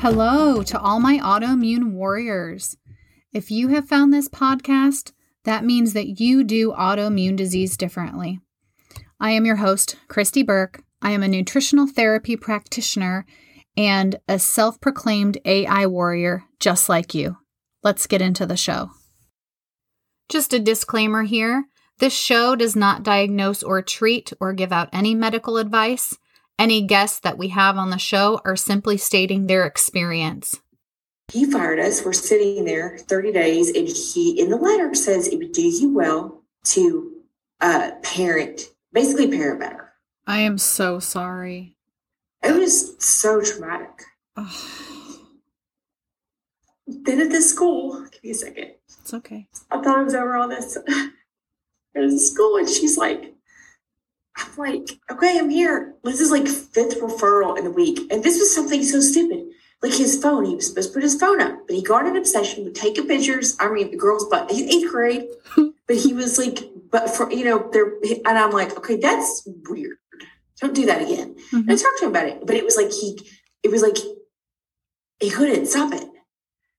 Hello to all my autoimmune warriors. If you have found this podcast, that means that you do autoimmune disease differently. I am your host, Christy Burke. I am a nutritional therapy practitioner and a self proclaimed AI warrior just like you. Let's get into the show. Just a disclaimer here this show does not diagnose or treat or give out any medical advice. Any guests that we have on the show are simply stating their experience. He fired us. We're sitting there 30 days, and he, in the letter, says it would do you well to uh, parent, basically parent better. I am so sorry. It was so traumatic. then at the school, give me a second. It's okay. I thought I was over all this. At the school, and she's like, I'm like, okay, I'm here. This is like fifth referral in a week. And this was something so stupid. Like his phone, he was supposed to put his phone up, but he got an obsession with taking pictures. I mean, the girl's butt. He's eighth grade, but he was like, but for, you know, there, and I'm like, okay, that's weird. Don't do that again. Mm-hmm. And I talked to him about it, but it was like he, it was like he couldn't stop it.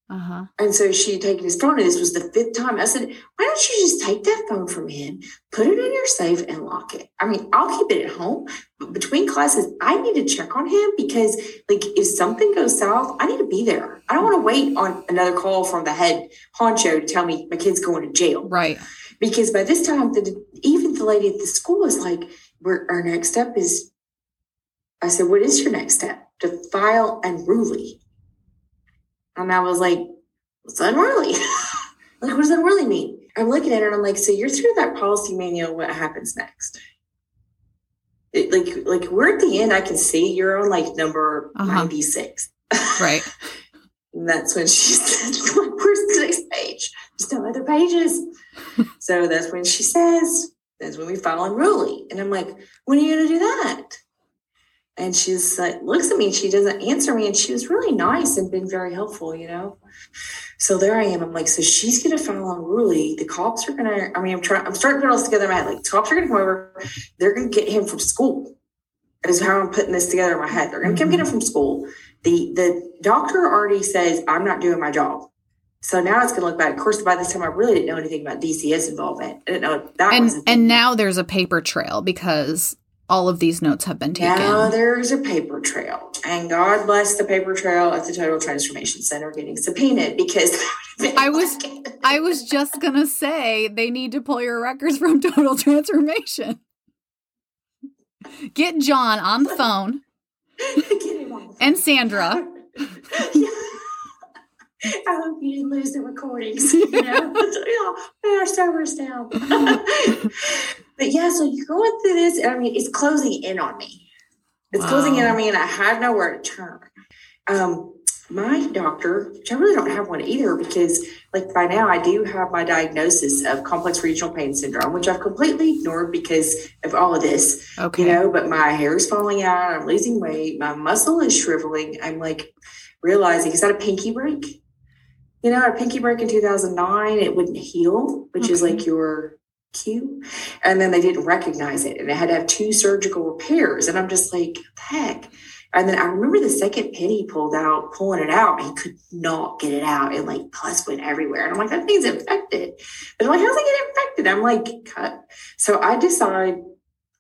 Uh-huh. And so she had taken his phone, and this was the fifth time. I said, Why don't you just take that phone from him, put it in your safe, and lock it? I mean, I'll keep it at home, but between classes, I need to check on him because, like, if something goes south, I need to be there. I don't want to wait on another call from the head honcho to tell me my kid's going to jail. Right. Because by this time, the, even the lady at the school was like, Our next step is, I said, What is your next step? To file unruly. And I was like, what's unruly? like, what does unruly mean? I'm looking at it and I'm like, so you're through that policy manual. What happens next? It, like, like we're at the end. I can see you're on like number uh-huh. 96. Right. and that's when she said, where's the next page? There's no other pages. so that's when she says, that's when we file unruly. And I'm like, when are you going to do that? And she's like looks at me and she doesn't answer me and she was really nice and been very helpful you know? So there i am i'm like so she's gonna file unruly the cops are gonna i mean i'm trying i'm starting to put all this together in my head like cops are gonna come over. They're gonna get him from school. Is how i'm putting this together in my head. They're gonna come get him mm-hmm. from school. The the doctor already says i'm not doing my job. So now it's going to look bad. Of course, by this time, I really didn't know anything about DCS involvement. I didn't know that. And and now there's a paper trail because all of these notes have been taken. Now there's a paper trail. And God bless the paper trail at the Total Transformation Center getting subpoenaed because I was I was just gonna say they need to pull your records from Total Transformation. Get John on the phone. on the phone. And Sandra. yeah. I hope you didn't lose the recordings. You know, yeah, our servers down. But yeah, so you're going through this. I mean, it's closing in on me. It's wow. closing in on me, and I have nowhere to turn. Um, my doctor, which I really don't have one either, because like by now I do have my diagnosis of complex regional pain syndrome, which I've completely ignored because of all of this. Okay. You know, but my hair is falling out, I'm losing weight, my muscle is shriveling. I'm like realizing, is that a pinky break? You know, a pinky break in 2009, it wouldn't heal, which okay. is like your cue. And then they didn't recognize it. And it had to have two surgical repairs. And I'm just like, heck. And then I remember the second penny pulled out, pulling it out, he could not get it out. And like pus went everywhere. And I'm like, that thing's infected. But I'm like, how's it get infected? I'm like, cut. So I decide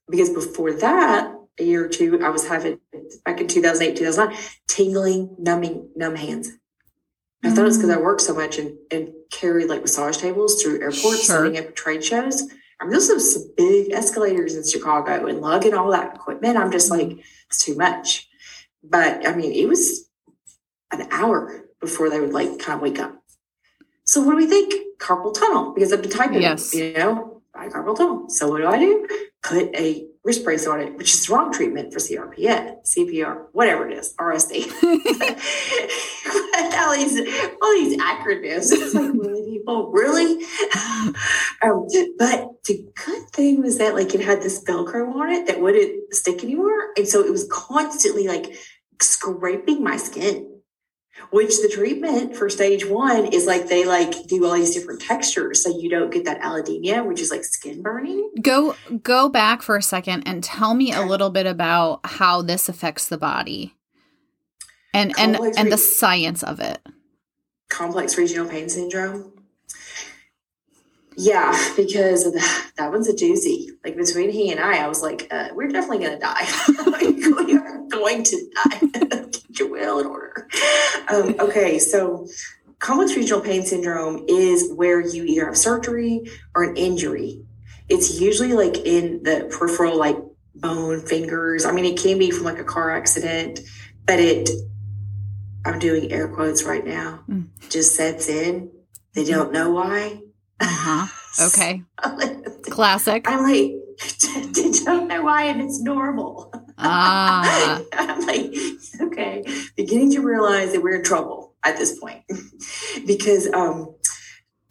because before that, a year or two, I was having back in 2008, 2009, tingling, numbing, numb hands. I thought it's because I mm. worked so much and, and carried like massage tables through airports, sure. setting up trade shows. I mean, those are some big escalators in Chicago and lugging all that equipment. I'm just like, it's too much. But I mean, it was an hour before they would like kind of wake up. So what do we think? Carpal tunnel, because I've been typing, yes. you know, by carpal tunnel. So what do I do? Put a wrist brace on it, which is the wrong treatment for CRPN, CPR, whatever it is, RSD. all these all these acronyms. It's like really people really. um, but the good thing was that like it had this Velcro on it that wouldn't stick anymore, and so it was constantly like scraping my skin which the treatment for stage one is like they like do all these different textures so you don't get that allodynia which is like skin burning go go back for a second and tell me a little bit about how this affects the body And and Complex and the science of it. complex regional pain syndrome. Yeah, because that one's a doozy. Like between he and I, I was like, uh, we're definitely going to die. Like, we are going to die. Get your will in order. Um, okay, so complex regional pain syndrome is where you either have surgery or an injury. It's usually like in the peripheral, like bone, fingers. I mean, it can be from like a car accident, but it, I'm doing air quotes right now, Mm. just sets in. They don't know why. Uh-huh. Okay. Like, Classic. I'm like, don't know why, and it's normal. Ah. I'm like, okay, beginning to realize that we're in trouble at this point because, um,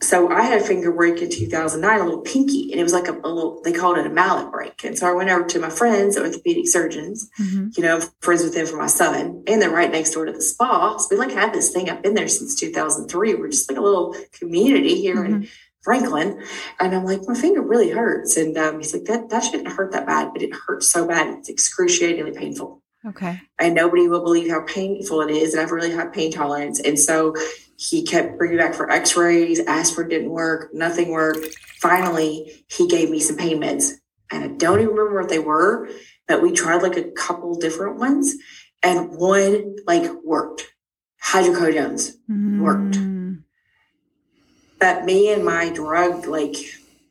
so I had a finger break in 2009, a little pinky, and it was like a, a little, they called it a mallet break. And so I went over to my friends, orthopedic surgeons, Mhm. you know, friends with them for my son, and they're right next door to the spa. So we like had this thing. I've been there since 2003. We're just like a little community here in Franklin. And I'm like, my finger really hurts. And um, he's like, that, that shouldn't hurt that bad, but it hurts so bad. It's excruciatingly painful. Okay. And nobody will believe how painful it is. And I've really high pain tolerance. And so he kept bringing back for x rays. Aspirin didn't work. Nothing worked. Finally, he gave me some pain meds. And I don't even remember what they were, but we tried like a couple different ones. And one like worked. Hydrocodones. Worked. But me and my drug like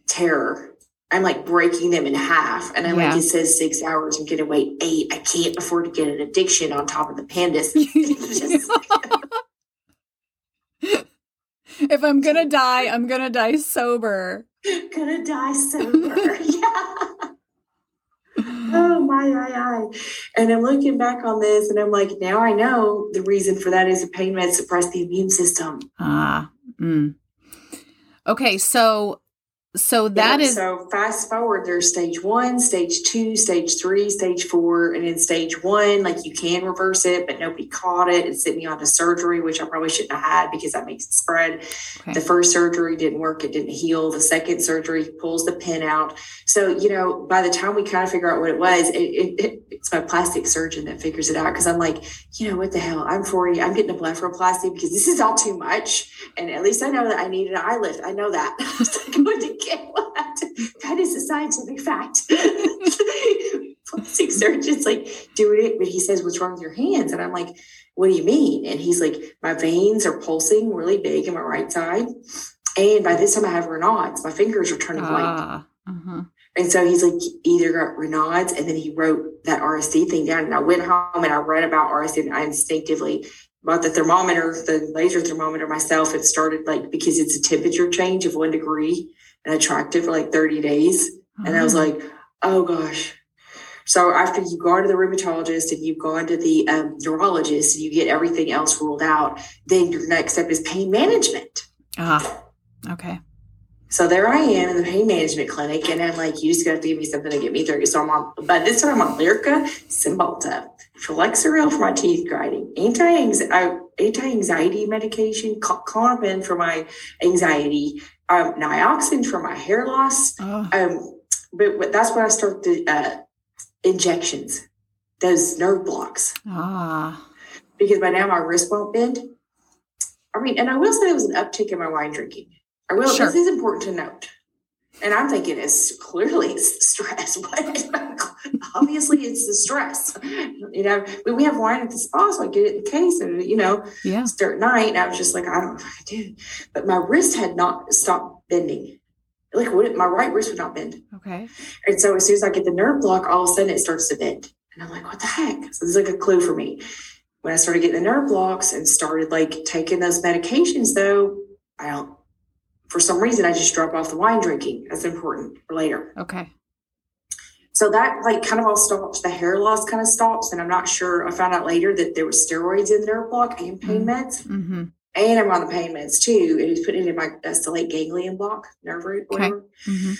terror, I'm like breaking them in half. And I'm Yeah. like, it says six hours. I'm going to wait eight. I can't afford to get an addiction on top of the pandas. If I'm gonna die, I'm gonna die sober. gonna die sober. yeah. Oh my, my, my. And I'm looking back on this and I'm like, now I know the reason for that is a pain med suppress the immune system. Ah. Mm. Okay, so so that Yeah, is so fast forward there's stage one stage two stage three stage four and in stage one like you can reverse it but nobody caught it and sent me on to surgery which i probably shouldn't have had because that makes it spread. Okay. the first surgery didn't work it didn't heal. The second surgery pulls the pin out. So you know by the time we kind of figure out what it was it, it, it, it's my plastic surgeon that figures it out because i'm like you know what the hell? I'm 40 i'm getting a blepharoplasty because this is all too much and at least i know that i need an eye lift i know that I'm going to get one. that is a scientific fact plastic surgeon's like doing it but he says what's wrong with your hands and i'm like what do you mean and he's like my veins are pulsing really big in my right side and by this time I have Raynaud's. My fingers are turning white. ah. Uh-huh. And so he's like, either got Raynaud's, and then he wrote that RSD thing down. And I went home and I read about RSD, and I instinctively bought the thermometer, the laser thermometer myself. It started like because it's a temperature change of one degree, and I tracked it for like 30 days. And I was Ah. like, oh gosh. So after you go to the rheumatologist and you've gone to the um, neurologist and you get everything else ruled out, then your next step is pain management. ah. Okay. So there I am in the pain management clinic, and I'm like, you just got to give me something to get me through. So I'm on, but this time I'm on Lyrica, Cymbalta, Flexeril for my teeth grinding, anti anxiety medication, Cl- Klonopin for my anxiety, um, Nioxin for my hair loss. Oh. Um, but, that's when I start the uh, injections, those nerve blocks, Ah. because by now my wrist won't bend. I mean, and I will say there was an uptick in my wine drinking. I will. Sure. This is important to note. And I'm thinking it's clearly it's stress. But obviously it's the stress. You know, we, we have wine at the spa, so I get it in the case and you know, Yeah. start at night. And I was just like, I don't know if I can do. But my wrist had not stopped bending. Like my right wrist would not bend. Okay. And so as soon as I get the nerve block, all of a sudden it starts to bend. And I'm like, what the heck? So this is like a clue for me. When I started getting the nerve blocks and started like taking those medications though, I don't for some reason I just drop off the wine drinking. That's important for later. Okay. So that like kind of all stops. The hair loss kind of stops. And I'm not sure. I found out later that there was steroids in the nerve block and pain meds. Mm-hmm. And I'm on the pain meds too. And he's putting it in my uh, stellate ganglion block, nerve root, Okay. Mm-hmm.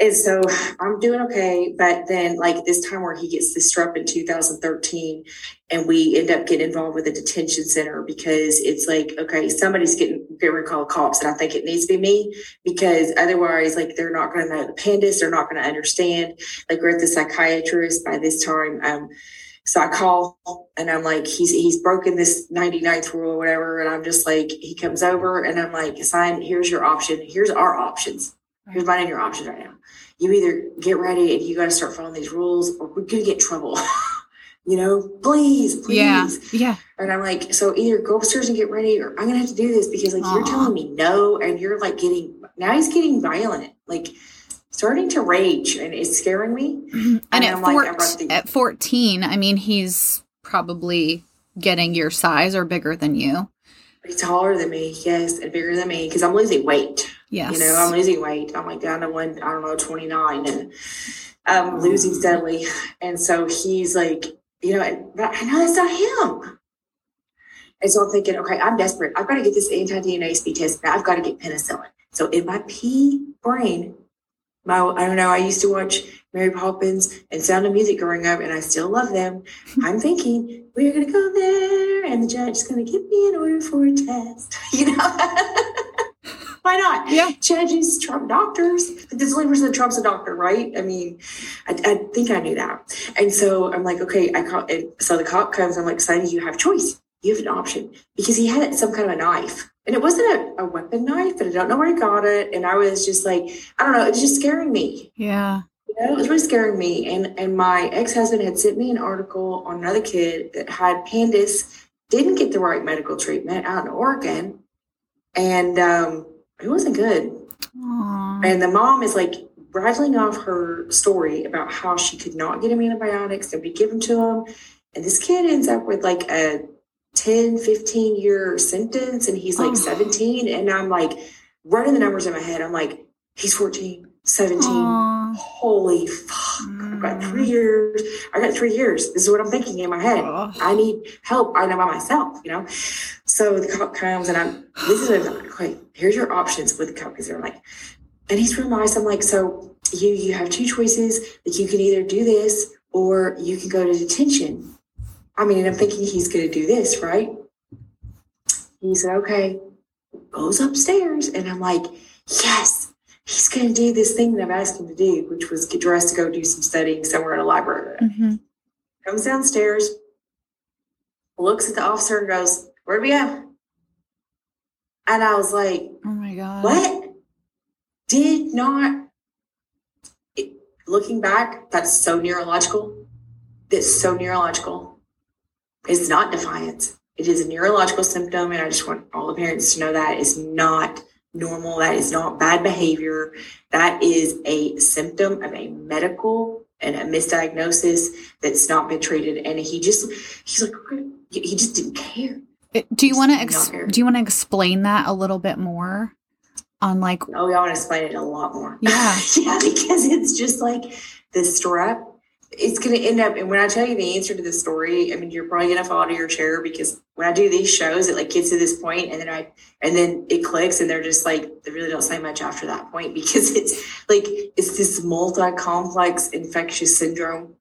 And so I'm doing okay. But then, like this time where he gets this strep in 2013, and we end up getting involved with a detention center because it's like, okay, somebody's getting to call cops, and I think it needs to be me because otherwise, like, they're not going to know the pandas, they're not going to understand. Like, we're at the psychiatrist by this time. Um, So I call and I'm like, he's he's broken this 99th rule or whatever. And I'm just like, he comes over and I'm like, sign, here's your option. Here's our options. Here's mine and your options right now. You either get ready and you got to start following these rules or we're going to get in trouble. you know, please, please. Yeah. Yeah. And I'm like, so either go upstairs and get ready or I'm going to have to do this because like you're telling me no and you're like getting, now he's getting violent, like starting to rage and it's scaring me. Mm-hmm. And, And at, I'm like, I brought the- at 14, I mean, he's probably getting your size or bigger than you. He's taller than me, yes, and bigger than me because I'm losing weight. Yes. You know, I'm losing weight. I'm like down to one, I don't know, 29 and I'm losing steadily. And so he's like, you know, and- but I know that's not him. And so I'm thinking, okay, I'm desperate. I've got to get this anti DNase B test. I've got to get penicillin. So in my pea brain, my I don't know, I used to watch Mary Poppins and Sound of Music growing up, and I still love them. I'm thinking, we're gonna go there, and the judge is gonna give me an order for a test. You know? Why not? Yeah. Judges trump doctors. This only person that trumps a doctor, right? I mean, I, I think I knew that. And so I'm like, okay, I call and so the cop comes, I'm like, Sonny, you have choice. You have an option. Because he had some kind of a knife. And it wasn't a, a weapon knife, but I don't know where he got it. And I was just like, I don't know, it was just scaring me. Yeah. You know, it was really scaring me. And and my ex-husband had sent me an article on another kid that had pandas, didn't get the right medical treatment out in Oregon. And um, it wasn't good. Aw. And the mom is like rattling off her story about how she could not get him antibiotics, nobody give them to him. And this kid ends up with like a 10, 15 year sentence, and he's like Oh. 17. And I'm like running the numbers in my head. I'm like, he's 14, 17. Aw. Holy fuck. I've got three Mm. years. I got three years. This is what I'm thinking in my head. Ugh. I need help. I know by myself, you know? So the cop comes and I'm, this is what I'm like, okay, here's your options with the cop because they're like, and he's real nice. I'm like, so you, you have two choices. Like you can either do this or you can go to detention. I mean, and I'm thinking he's going to do this, right? He said, okay, goes upstairs. And I'm like, yes, he's going to do this thing that I've asked him to do, which was get dressed to go do some studying somewhere in a library Mhm. comes downstairs, looks at the officer and goes, Where'd we go? And I was like, Oh my God. What? Did not. It, looking back, that's so neurological. That's so neurological. It's not defiance. It is a neurological symptom. And I just want all the parents to know that is not normal. That is not bad behavior. That is a symptom of a medical and a misdiagnosis that's not been treated. And he just, he's like, he just didn't care. Uh, Do you want to ex- do you want to explain that a little bit more on like Oh, y'all want to explain it a lot more. Yeah. yeah, because it's just like the strep. It's going to end up, and when I tell you the answer to the story, I mean, you're probably going to fall out of your chair because when I do these shows, it like gets to this point, and then I, and then it clicks, and they're just like, they really don't say much after that point because it's like it's this multi-complex infectious syndrome,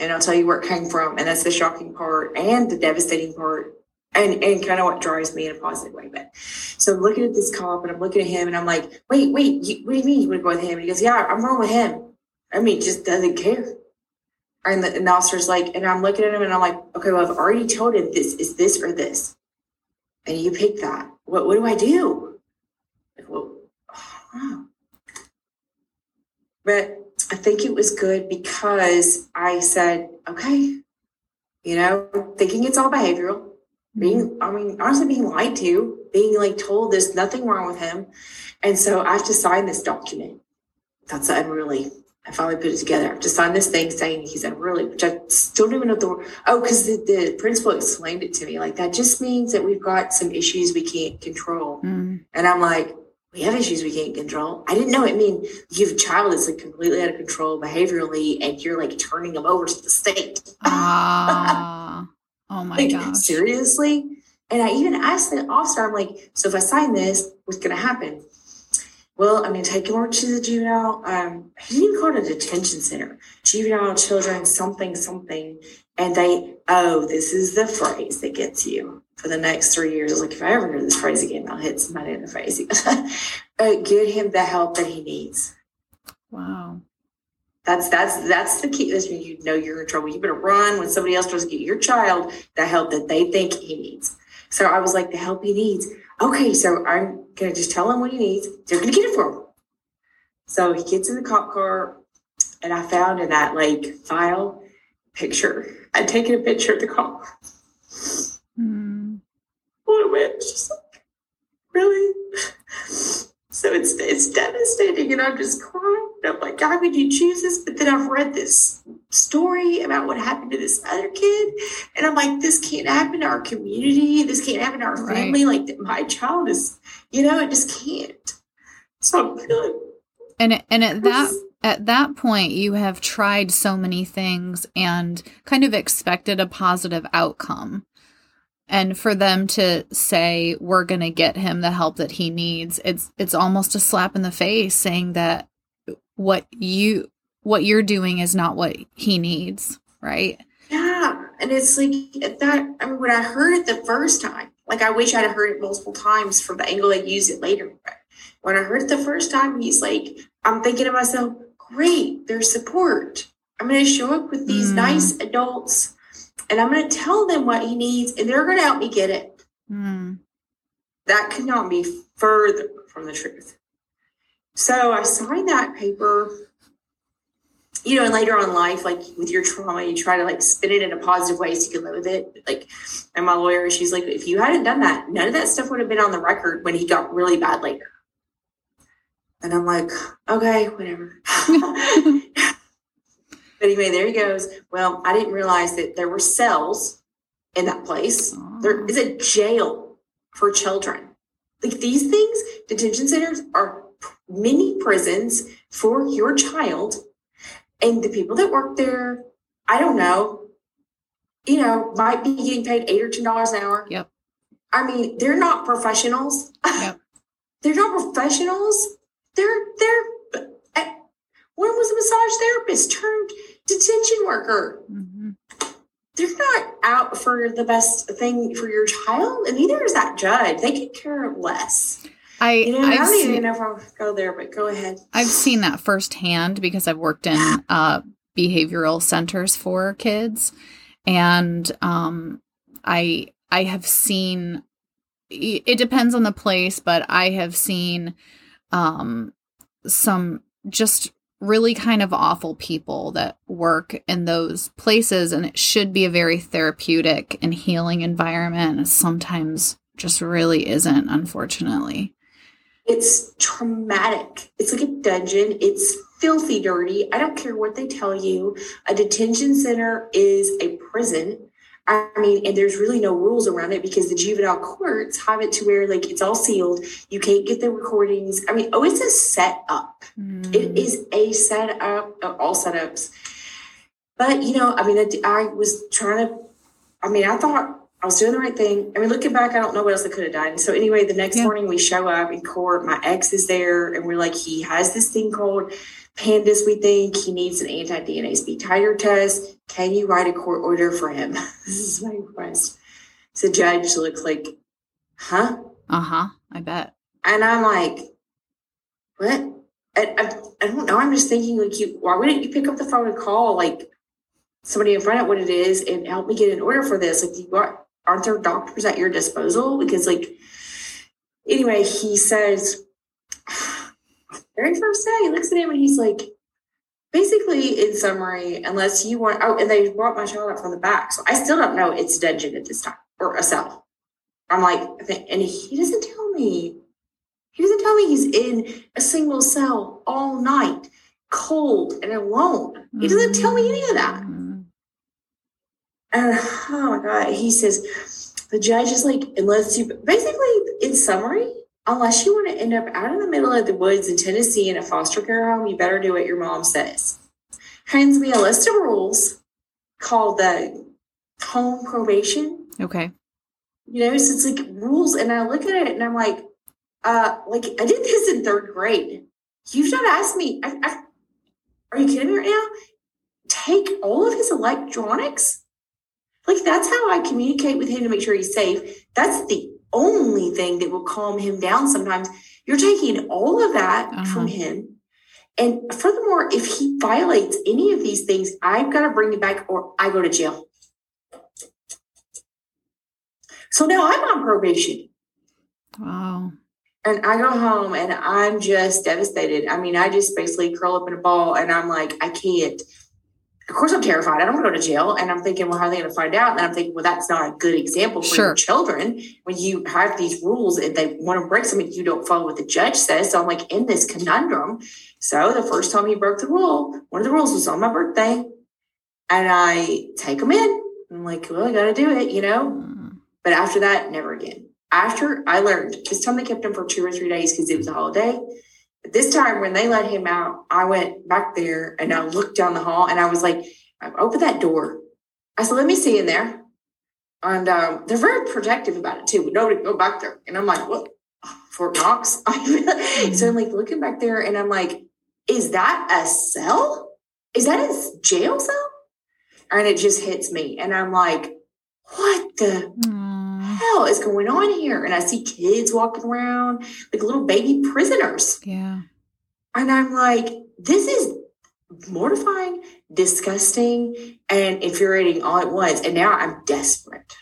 and I'll tell you where it came from, and that's the shocking part and the devastating part, and and kind of what drives me in a positive way, but. So I'm looking at this cop and I'm looking at him and I'm like, wait, wait, you, what do you mean you want to go with him? And he goes, yeah, I'm wrong with him. I mean, just doesn't care. And the, and the officer's like, and I'm looking at him and I'm like, okay, well, I've already told him this is this or this. And you pick that. What, what do I do? Like, well, oh. But I think it was good because I said, okay, you know, thinking it's all behavioral being mm-hmm. i mean honestly being lied to being like told there's nothing wrong with him and so i have to sign this document that's unruly i finally put it together i have to sign this thing saying he's unruly which i still don't even know the word oh because the, the principal explained it to me like that just means that we've got some issues we can't control Mm. and i'm like we have issues we can't control i didn't know it mean you have a child that's like completely out of control behaviorally and you're like turning them over to the state Ah. oh my like, gosh. seriously? And I even asked the officer, I'm like, so if I sign this, what's going to happen? Well, I mean, going to take him over to the juvenile. Um, he didn't even call it a detention center. Juvenile children, something, something. And they, oh, this is the phrase that gets you for the next three years. Like, if I ever hear this phrase again, I'll hit somebody in the face. uh, get him the help that he needs. Wow. That's that's that's the key. That's when you know you're in trouble. You better run when somebody else tries to get your child the help that they think he needs. So I was like, the help he needs. Okay, so I'm gonna just tell him what he needs. They're gonna get it for him. So he gets in the cop car, and I found in that like file picture. I'd taken a picture of the car. Mm. Oh, man, it's just like, really? So it's it's devastating, and I'm just crying. I'm like, how would you choose this? But then I've read this story about what happened to this other kid, and I'm like, this can't happen to our community. This can't happen to our Right. family. Like my child is, you know, it just can't. So I'm feeling And and at that at that point you have tried so many things and kind of expected a positive outcome. And for them to say we're going to get him the help that he needs, it's it's almost a slap in the face saying that what you what you're doing is not what he needs, right? Yeah, and it's like that. I mean, when I heard it the first time, like I wish I'd heard it multiple times from the angle they use it later. But when I heard it the first time, he's like, I'm thinking to myself, great, there's support. I'm going to show up with these Mm. nice adults, and I'm going to tell them what he needs, and they're going to help me get it. Mm. That could not be further from the truth. So I signed that paper. You know, and later on in life, like with your trauma, you try to like spin it in a positive way so you can live with it. Like, and my lawyer, she's like, if you hadn't done that, none of that stuff would have been on the record when he got really bad later. And I'm like, okay, whatever. but anyway, there he goes. Well, I didn't realize that there were cells in that place. There is a jail for children. Like these things, detention centers are mini prisons for your child. And the people that work there, I don't know, you know, might be getting paid eight or ten dollars an hour. Yep. I mean, they're not professionals. Yep. they're not professionals. They're they're uh, one was a massage therapist turned detention worker Mhm. they're not out for the best thing for your child, and neither is that judge. They could care less. I You know, I don't seen- even know if I'll go there, but go ahead. I've seen that firsthand because I've worked in uh, behavioral centers for kids, and um, I I have seen. It depends on the place, but I have seen um, some just really kind of awful people that work in those places, and it should be a very therapeutic and healing environment. Sometimes just really isn't, unfortunately. It's traumatic. It's like a dungeon. It's filthy dirty. I don't care what they tell you. A detention center is a prison. I mean, and there's really no rules around it because the juvenile courts have it to where like it's all sealed. You can't get the recordings. I mean, oh, it's a setup. Mm. It is a setup of all setups. But you know, I mean, I, I was trying to. I mean, I thought I was doing the right thing. I mean, looking back, I don't know what else I could have done. So anyway, the next Yeah. morning we show up in court. My ex is there, and we're like, he has this thing called pandas. We think he needs an anti DNase B titer test. Can you write a court order for him? this is my request. So judge looks like, huh? Uh huh. I bet. And I'm like, what? I, I, I don't know. I'm just thinking, like, you, why wouldn't you pick up the phone and call, like, somebody and find out what it is and help me get an order for this? Like, you got, aren't there doctors at your disposal? Because, like, anyway, he says, very first day, he looks at him and he's like, basically, in summary, unless you want, oh, and they brought my child up from the back. So I still don't know it's a dungeon at this time or a cell. I'm like, and he doesn't tell me. He doesn't tell me he's in a single cell all night, cold and alone. He doesn't tell me any of that. And oh my God, he says, the judge is like, unless you, basically, in summary, unless you want to end up out in the middle of the woods in Tennessee in a foster care home, you better do what your mom says. Hands me a list of rules called the home probation Okay. you know, so it's like rules. And I look at it and I'm like, uh, like I did this in third grade. You've not asked me. I, I, are you kidding me right now? Take all of his electronics. Like that's how I communicate with him to make sure he's safe. That's the only thing that will calm him down. Sometimes you're taking all of that Uh-huh. from him, And furthermore, if he violates any of these things, I've got to bring him back or I go to jail. So now I'm on probation. Wow. And I go home and I'm just devastated. I mean, I just basically curl up in a ball and I'm like, I can't. Of course, I'm terrified. I don't want to go to jail. And I'm thinking, well, how are they going to find out? And I'm thinking, well, that's not a good example for Sure. your children when you have these rules and they want to break something, you don't follow what the judge says. So I'm like in this conundrum. So the first time he broke the rule, one of the rules was on my birthday. And I take him in. I'm like, well, I got to do it, you know? Mm. But after that, never again. After I learned, this time they kept him for two or three days because it was a holiday. This time when they let him out, I went back there and I looked down the hall and I was like, open that door. I said, let me see in there. And um, they're very protective about it too. Nobody go back there. And I'm like, what? Fort Knox? so I'm like looking back there and I'm like, is that a cell? Is that a jail cell? And it just hits me. And I'm like, what the Aw. Hell is going on here? And I see kids walking around like little baby prisoners. Yeah. And I'm like, this is mortifying, disgusting, and infuriating all at once. And now I'm desperate.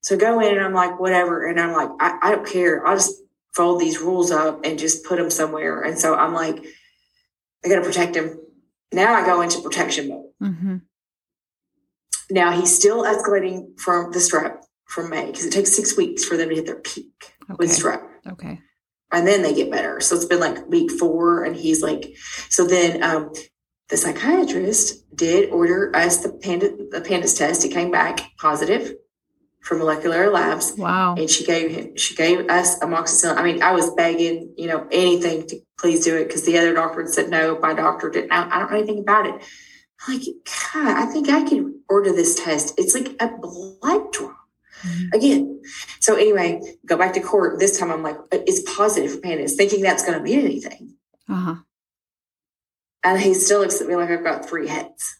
So I go in and I'm like, whatever. And I'm like, I, I don't care. I'll just fold these rules up and just put them somewhere. And so I'm like, I got to protect him. Now I go into protection mode. Mm-hmm. Now he's still escalating from the strep from May because it takes six weeks for them to hit their peak Okay. with strep. Okay. And then they get better. So it's been like week four, and he's like, so then um, the psychiatrist did order us the panda the pandas test. It came back positive for Moleculera Labs, Wow. and she gave him she gave us amoxicillin. I mean, I was begging, you know, anything to please do it because the other doctor said no. My doctor didn't. I, I don't know anything about it. I'm like, God, I think I could order this test. It's like a blood draw Again. So anyway, go back to court. This time I'm like, it's positive for pandas, thinking that's going to mean anything. Uh-huh. And he still looks at me like I've got three heads.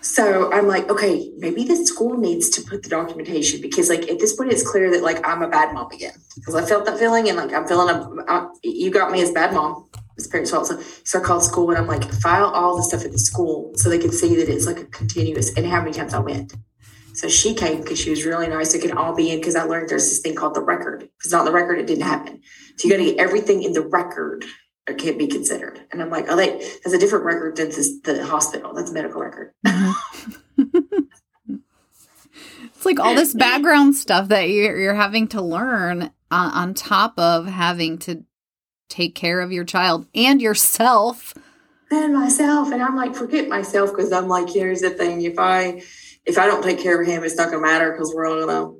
So I'm like, okay, maybe the school needs to put the documentation because, like, at this point, it's clear that like I'm a bad mom again because I felt that feeling and like I'm feeling a, uh, you got me as bad mom, as parents' fault. So, so I called school and I'm like, file all the stuff at the school so they can see that it's like a continuous and how many times I went. So she came because she was really nice. It could all be in because I learned there's this thing called the record. If it's not the record, it didn't happen. So you got to get everything in the record or can't be considered. And I'm like, oh, they, that's a different record than this, the hospital. That's a medical record. Mhm. it's like all this background stuff that you're, you're having to learn on, on top of having to take care of your child and yourself. And myself, and I'm like, forget myself because I'm like, here's the thing: if I if I don't take care of him, it's not gonna matter because we're all gonna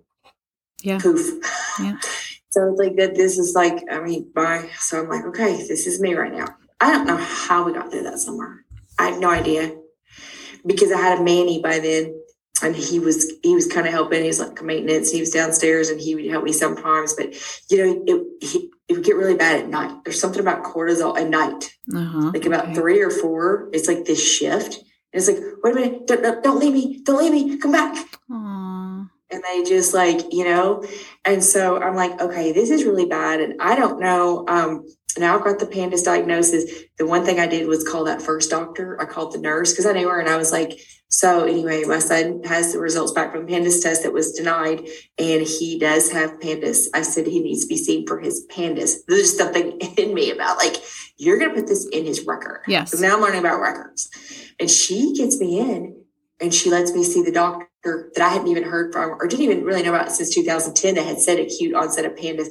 Yeah. poof. Yeah. So it's like that. This is like, I mean, bye. So I'm like, okay, this is me right now. I don't know how we got through that summer. I have no idea because I had a Manny by then, and he was he was kind of helping. He was like maintenance. He was downstairs, and he would help me sometimes. But you know, it he, it would get really bad at night. There's something about cortisol at night Uh-huh. like about Okay. three or four. It's like this shift. It's like, wait a minute, don't, don't, don't leave me, don't leave me, come back. Aw. And they just like, you know, and so I'm like, okay, this is really bad. And I don't know. Um, now I've got the pandas diagnosis. The one thing I did was call that first doctor. I called the nurse because I knew her and I was like, so anyway, my son has the results back from pandas test that was denied and he does have pandas. I said he needs to be seen for his pandas. There's something in me about like, you're going to put this in his record. Yes. So now I'm learning about records. And she gets me in and she lets me see the doctor that I hadn't even heard from or didn't even really know about since 2010 that had said acute onset of pandas.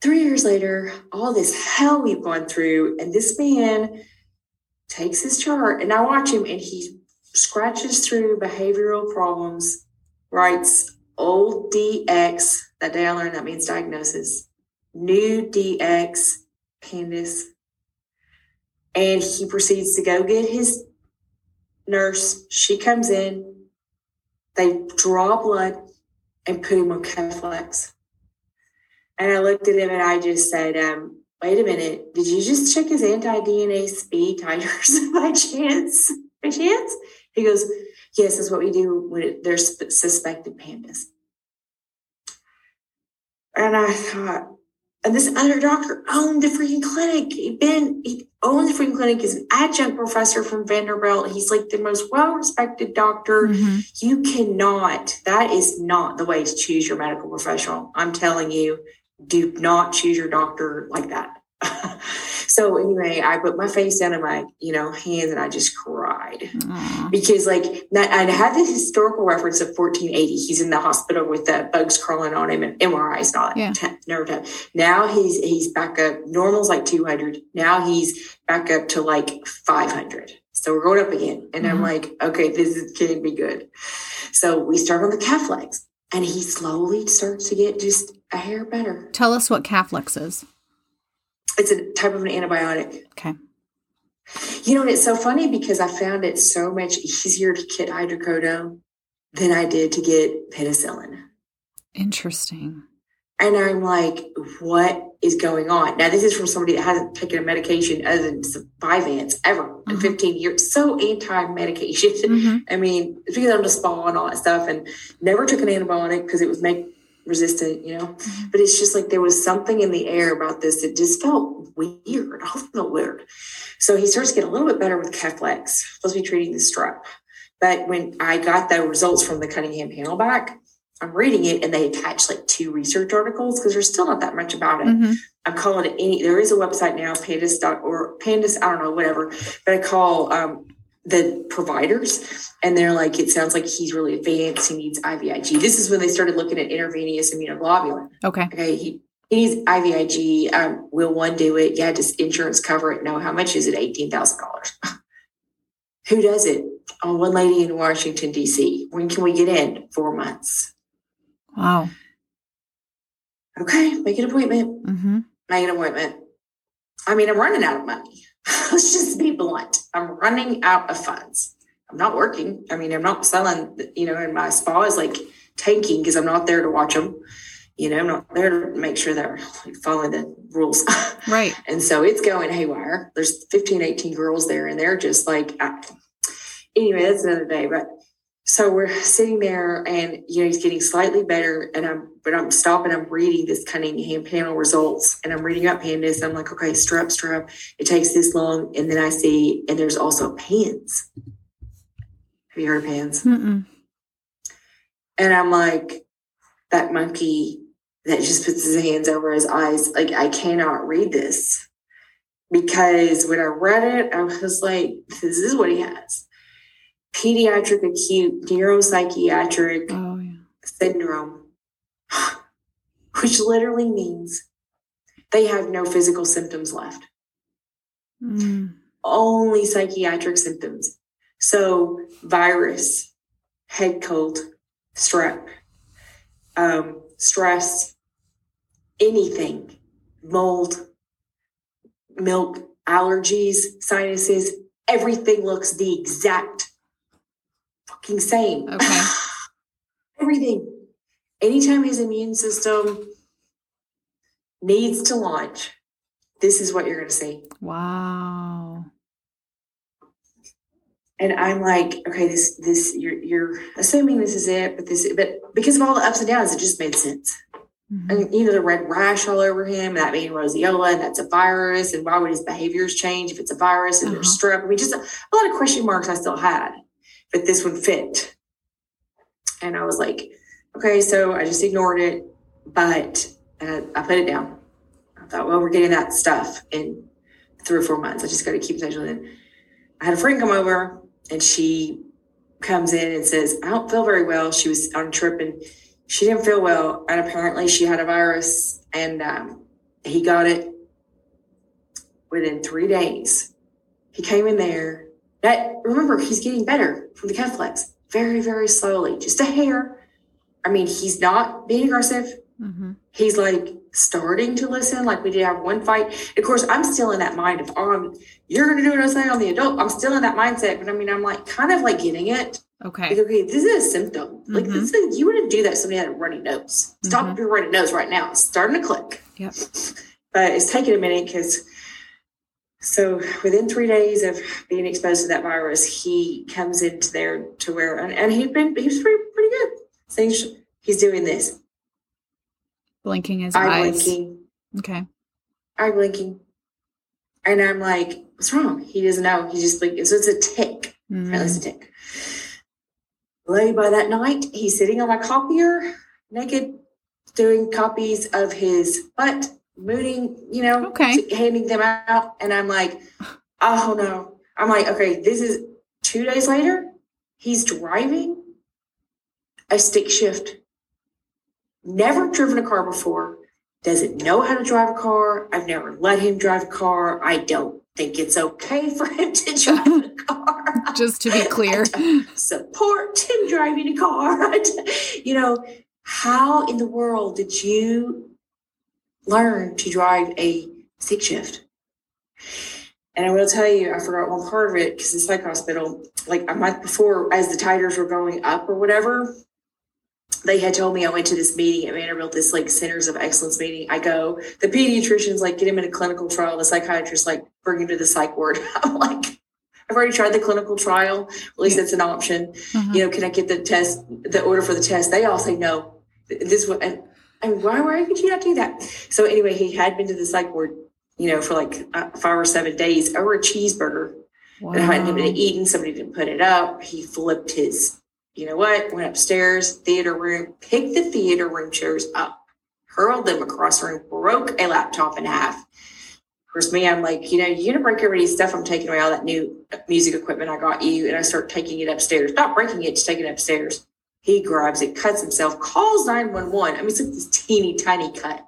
Three years later, all this hell we've gone through, and this man takes his chart and I watch him and he scratches through behavioral problems, writes old DX. That day I learned that means diagnosis. New DX, pandas. And he proceeds to go get his nurse. She comes in. They draw blood and put him on Keflex. And I looked at him and I just said, um, wait a minute, did you just check his anti-DNase B titers by chance? By chance? He goes, yes, that's what we do when there's suspected pandas. And I thought, And this other doctor owned the freaking clinic. He'd been, he owned the freaking clinic. He's an adjunct professor from Vanderbilt. He's like the most well respected doctor. Mhm. You cannot, that is not the way to choose your medical professional. I'm telling you, do not choose your doctor like that. so anyway, I put my face down in my, you know, hands and I just cried Aw. because like that, I had this historical reference of 1480. He's in the hospital with the bugs crawling on him and MRIs and all that. Yeah. Nerve test. Now he's he's back up. Normal's like 200. Now he's back up to like 500. So we're going up again, and I'm Mhm. like, okay, this is going to be good. So we start on the Keflex, and he slowly starts to get just a hair better. Tell us what Keflex is. It's a type of an antibiotic. Okay. You know, and it's so funny because I found it so much easier to get hydrocodone than I did to get penicillin. Interesting. And I'm like, what is going on? Now, this is from somebody that hasn't taken a medication other than Vyvanse ever in Mhm. 15 years. So anti medication. hmm I mean, because I'm the spa and all that stuff, and never took an antibiotic because it was make resistant, you know. Mhm. But it's just like there was something in the air about this It just felt weird. I felt weird. So he starts to get a little bit better with Keflex, supposed to be treating the strep. But when I got the results from the Cunningham panel back, I'm reading it and they attach like two research articles because there's still not that much about it. hmm I'm calling it any. There is a website now, pandas or pandas. I don't know, whatever. But I call um, the providers, and they're like, it sounds like he's really advanced. He needs IVIG. This is when they started looking at intravenous immunoglobulin. Okay. Okay, he, he needs IVIG. Um, will one do it? Yeah, does insurance cover it? No. How much is it? Eighteen thousand dollars. Who does it? Oh, one lady in Washington D.C. When can we get in? Four months. Wow. Okay, make an appointment. hmm make an appointment. I mean, I'm running out of money. Let's just be blunt. I'm running out of funds. I'm not working. I mean, I'm not selling, you know, and my spa is like tanking because I'm not there to watch them. You know, I'm not there to make sure they're following the rules. Right. and so it's going haywire. There's 15, 18 girls there, and they're just like, I, anyway, that's another day. But so we're sitting there, and you know, he's getting slightly better, and I'm, but I'm stopping. I'm reading this Cunningham panel results, and I'm reading up pandas. I'm like, okay, strep, strep. It takes this long, and then I see, and there's also pans. Have you heard of pans? Mm-mm. And I'm like, that monkey that just puts his hands over his eyes. Like, I cannot read this because when I read it, I was like, this is what he has pediatric acute neuropsychiatric Oh yeah. syndrome, which literally means they have no physical symptoms left, Mm. only psychiatric symptoms. So, virus, head cold, strep, um, stress, anything, mold, milk, allergies, sinuses, everything looks the exact fucking same. Okay. everything. Anytime his immune system needs to launch, this is what you're going to see. Wow. And I'm like, okay, this, this, you're, you're assuming this is it, but this, but because of all the ups and downs, it just made sense. Mhm. And you know, the red rash all over him, that being roseola, and that's a virus. And why would his behaviors change if it's a virus and there's strep? I mean, just a, a lot of question marks I still had, but this one fit. And I was like, okay, so I just ignored it, but uh, I put it down. I thought, well, we're getting that stuff in three or four months. I just got to keep it. I had a friend come over, and she comes in and says, I don't feel very well. She was on a trip and she didn't feel well, and apparently she had a virus, and um, he got it within three days. He came in there. That remember, he's getting better from the Keflex, very, very slowly, just a hair. I mean, he's not being aggressive. Mhm. He's like starting to listen. Like we did have one fight. Of course, I'm still in that mind of, oh, you're going to do what I say on the adult. I'm still in that mindset, but I mean, I'm like kind of like getting it. Like, Okay. okay, this is a symptom. Like, Mhm. this is, you wouldn't do that if somebody had a runny nose. Stop Mhm. your runny nose right now. It's starting to click. Yep. But it's taking a minute because, so within three days of being exposed to that virus, he comes into there to where, and, and he'd been, he was pretty, pretty good. Things, he's doing this Blinking his eye eyes. blinking, Okay. eye blinking. And I'm like, what's wrong? He doesn't know. He's just like, so it's a tic. Mm. it's a tic. Lay by that night, he's sitting on my copier, naked, doing copies of his butt, mooning, you know, Okay. handing them out. And I'm like, oh no. I'm like, okay, this is two days later. He's driving a stick shift. Never driven a car before. Doesn't know how to drive a car. I've never let him drive a car. I don't think it's okay for him to drive a car. Just to be clear. Support him driving a car. you know, how in the world did you learn to drive a stick shift? And I will tell you, I forgot one part of it because the psych hospital, like a month before, as the titers were going up or whatever, they had told me I went to this meeting at Vanderbilt, this like Centers of Excellence meeting. I go, the pediatrician's like, get him in a clinical trial. The psychiatrist like, bring him to the psych ward. I'm like, I've already tried the clinical trial. At least it's an option. Mhm. You know, can I get the test, the order for the test? They all say no. This one, and, why, why could you not do that? So anyway, he had been to the psych ward, you know, for like uh, five or seven days over a cheeseburger and hadn't been Wow. eaten. Somebody didn't put it up. He flipped his, you know what? Went upstairs, theater room, picked the theater room chairs up, hurled them across the room, broke a laptop in half. Of course, me, I'm like, you know, you're gonna break everybody's stuff. I'm taking away all that new music equipment I got you, and I start taking it upstairs. Not breaking it, just taking it upstairs. He grabs it, cuts himself, calls 911. I mean, it's like this teeny tiny cut.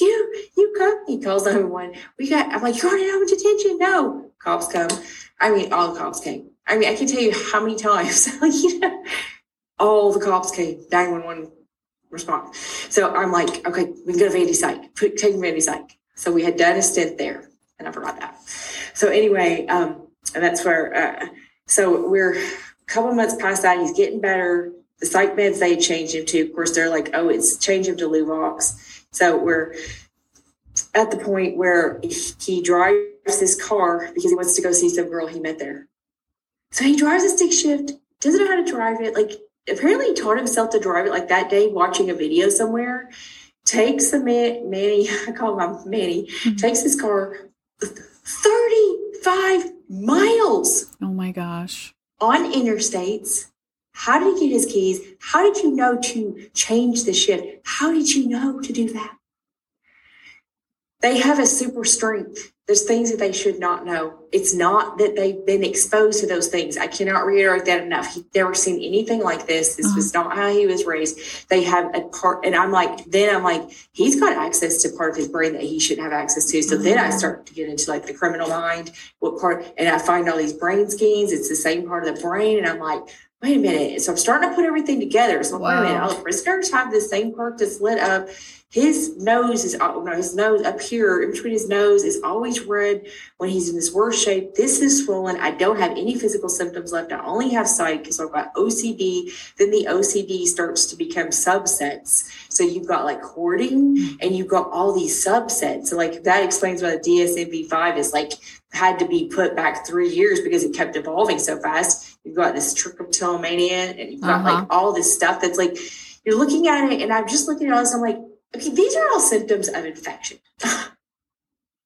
You, you cut He calls 911. We got, I'm like, you already how much attention? No. Cops come. I mean, all the cops came. I mean, I can tell you how many times, like, you know, all the cops came, 911 response. So I'm like, okay, we can go to Vandy Psych, put, take Vandy Psych. So we had done a stint there, and I forgot that. So anyway, um, and that's where, uh, so we're a couple months past that, he's getting better. The psych meds they had changed him to, of course, they're like, oh, it's changed him to Luvox. So we're at the point where he drives this car because he wants to go see some girl he met there. So he drives a stick shift, doesn't know how to drive it. Like apparently he taught himself to drive it like that day watching a video somewhere. Takes the man, Manny, I call him Manny, Mhm. takes his car 35 miles Oh my gosh. on interstates. How did he get his keys? How did you know to change the shift? How did you know to do that? They have a super strength. There's things that they should not know. It's not that they've been exposed to those things. I cannot reiterate that enough. He never seen anything like this. This was not how he was raised. They have a part, and I'm like, then I'm like, he's got access to part of his brain that he shouldn't have access to. So then I start to get into like the criminal mind, what part, and I find all these brain schemes. It's the same part of the brain, and I'm like, wait a minute. So I'm starting to put everything together. So wait a minute, Wow. prisoners have the same part that's lit up. His nose is, no, his nose up here in between his nose is always red when he's in this worst shape. This is swollen. I don't have any physical symptoms left. I only have sight because I've got OCD. Then the OCD starts to become subsets. So you've got like hoarding and you've got all these subsets. So like that explains why the DSM-5 is like had to be put back three years because it kept evolving so fast. You've got this trichotillomania and you've got Uh-huh. like all this stuff that's like you're looking at it and I'm just looking at all this. I'm like, okay, these are all symptoms of infection.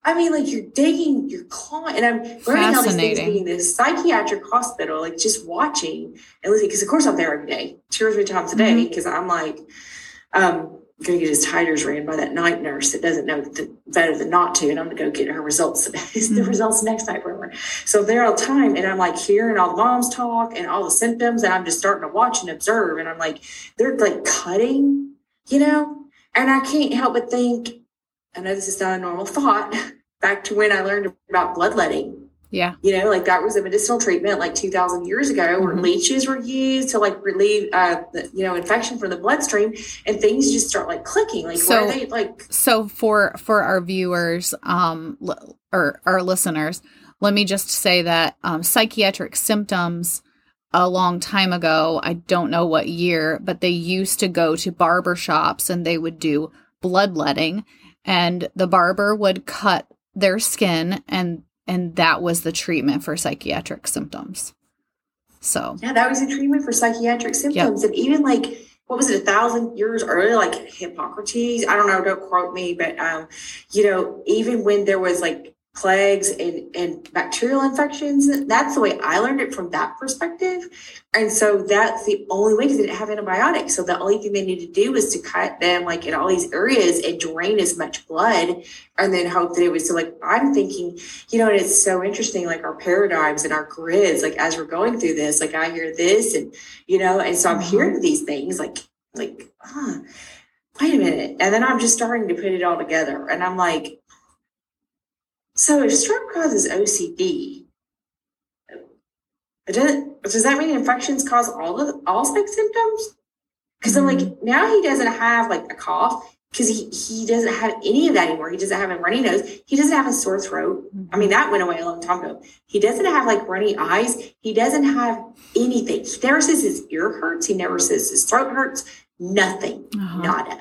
I mean, like you're digging, you're clawing, and I'm learning all these things being this psychiatric hospital, like just watching and listening. Because of course I'm there every day, two or three times a day. Because I'm like, um, gonna get his titers ran by that night nurse that doesn't know that better than not to, and I'm gonna go get her results. the Mhm. results next night, remember? So I'm there all the time, and I'm like hearing all the moms talk and all the symptoms, and I'm just starting to watch and observe, and I'm like, they're like cutting, you know, and I can't help but think, I know this is not a normal thought. Back to when I learned about bloodletting, Yeah. you know, like that was a medicinal treatment like 2,000 years ago where Mhm. leeches were used to like relieve, uh, the, you know, infection from the bloodstream and things just start like clicking. Like, So- where they like, So for for our viewers um l- or our listeners, let me just say that um, psychiatric symptoms a long time ago, I don't know what year, but they used to go to barber shops and they would do bloodletting and the barber would cut their skin and and that was the treatment for psychiatric symptoms. So, yeah, that was a treatment for psychiatric symptoms. And even like what was it, a thousand years earlier, like Hippocrates? I don't know, don't quote me, but um, you know, even when there was like plagues and, and bacterial infections. That's the way I learned it from that perspective. And so that's the only way because they didn't have antibiotics. So the only thing they needed to do was to cut them like in all these areas and drain as much blood and then hope that it was so like I'm thinking, you know, and it's so interesting, like our paradigms and our grids, like as we're going through this, like I hear this and you know, and so I'm mm-hmm. hearing these things like like, huh, wait a minute. And then I'm just starting to put it all together. And I'm like, so if strep causes OCD, does, that mean infections cause all of all like symptoms? Because mm-hmm. I'm like, mm-hmm. now he doesn't have like a cough because he, he doesn't have any of that anymore. He doesn't have a runny nose. He doesn't have a sore throat. I mean, that went away a long time ago. He doesn't have like runny eyes. He doesn't have anything. He never says his ear hurts. He never says his throat hurts. Nothing. Uh-huh. Nada.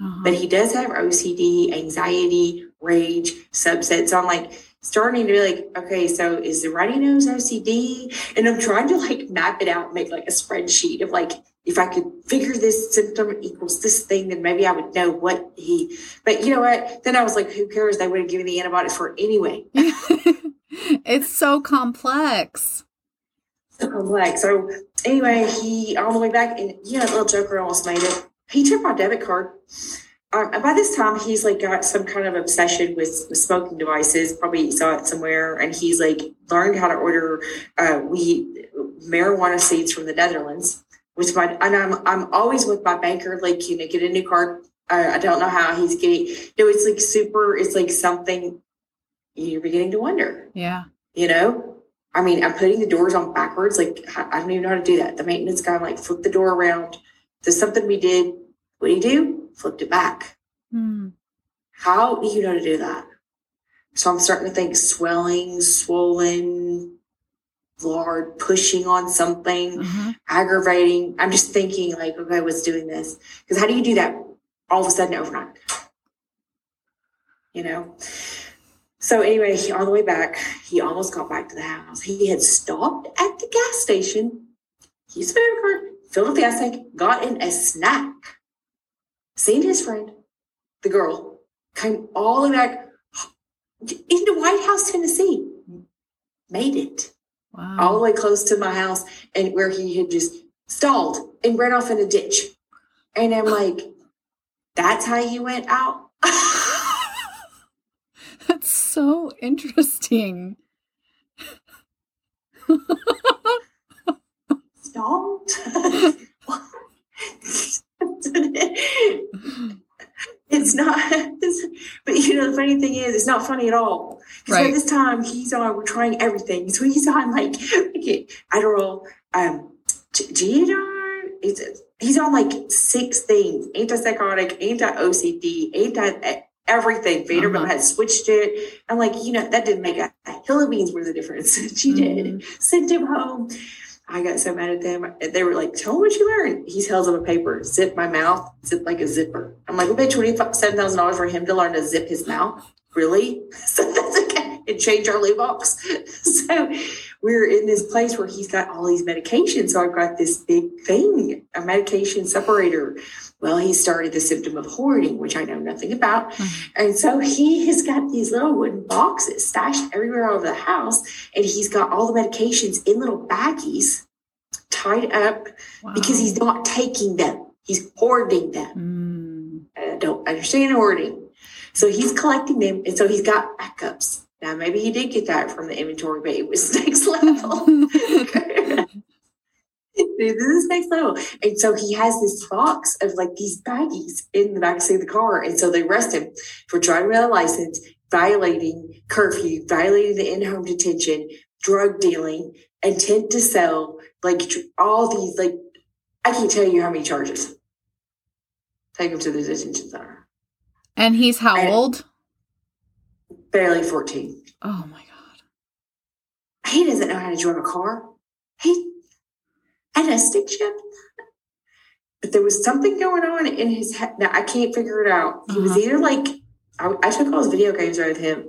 Uh-huh. But he does have OCD, anxiety, rage, subsets. So I'm like starting to be like, okay, so is the runny nose OCD? And I'm trying to like map it out, make like a spreadsheet of like, if I could figure this symptom equals this thing, then maybe I would know what he, but you know what? Then I was like, who cares? They would have given the antibiotics for it anyway. it's so complex. So complex. So anyway, he all the way back and yeah, little joker almost made it. He took my debit card um, by this time he's like got some kind of obsession with, with smoking devices probably saw it somewhere and he's like learned how to order uh, weed marijuana seeds from the netherlands which my and i'm i'm always with my banker like you know get a new card uh, i don't know how he's getting you know it's like super it's like something you're beginning to wonder. Yeah. You know? I mean i'm putting the doors on backwards like i don't even know how to do that. The maintenance guy like flip the door around there's something we did. What do you do flipped it back. Hmm. How do you know to do that? So I'm starting to think swelling, swollen, Lord, pushing on something, mm-hmm. aggravating. I'm just thinking like, okay, what's doing this? Because how do you do that all of a sudden overnight? You know? So anyway, he, on the way back, he almost got back to the house. He had stopped at the gas station. He's filled up the gas tank, got in a snack seen his friend, the girl, came all the way back into White House, Tennessee, made it wow. all the way close to my house and where he had just stalled and ran off in a ditch. And I'm like, that's how you went out? that's so interesting. Stalled? it's not it's, but you know the funny thing is it's not funny at all. Because right. this time he's on we're trying everything. So he's on like okay, Adderall um Geodon he's, he's on like six things. Antipsychotic anti-OCD anti everything. Vanderbilt uh-huh. had switched it. I'm like you know that didn't make a, a hill of beans worth of difference. She did. Mm-hmm. sent him home I got so mad at them. They were like, tell me what you learned. He tells them a paper, zip my mouth, zip like a zipper. I'm like, we paid $27,000 for him to learn to zip his mouth. Really? So that's okay. And change our Luvox. so we're in this place where he's got all these medications. So I've got this big thing, a medication separator. Well, he started the symptom of hoarding, which I know nothing about. Mm-hmm. And so he has got these little wooden boxes stashed everywhere all over the house. And he's got all the medications in little baggies tied up wow. because he's not taking them. He's hoarding them. Mm. I don't understand hoarding. So he's collecting them. And so he's got backups. Now, maybe he did get that from the inventory, but it was next level. this is next level. And so he has this box of like these baggies in the backseat of the car. And so they arrest him for driving without a license, violating curfew, violating the in-home detention, drug dealing, intent to sell, like all these, like, I can't tell you how many charges. Take him to the detention center. And he's how and old? Barely 14. Oh my God. He doesn't know how to drive a car. He had a stick shift. But there was something going on in his head. Now I can't figure it out. He uh-huh. was either like, I, I took all his video games out of him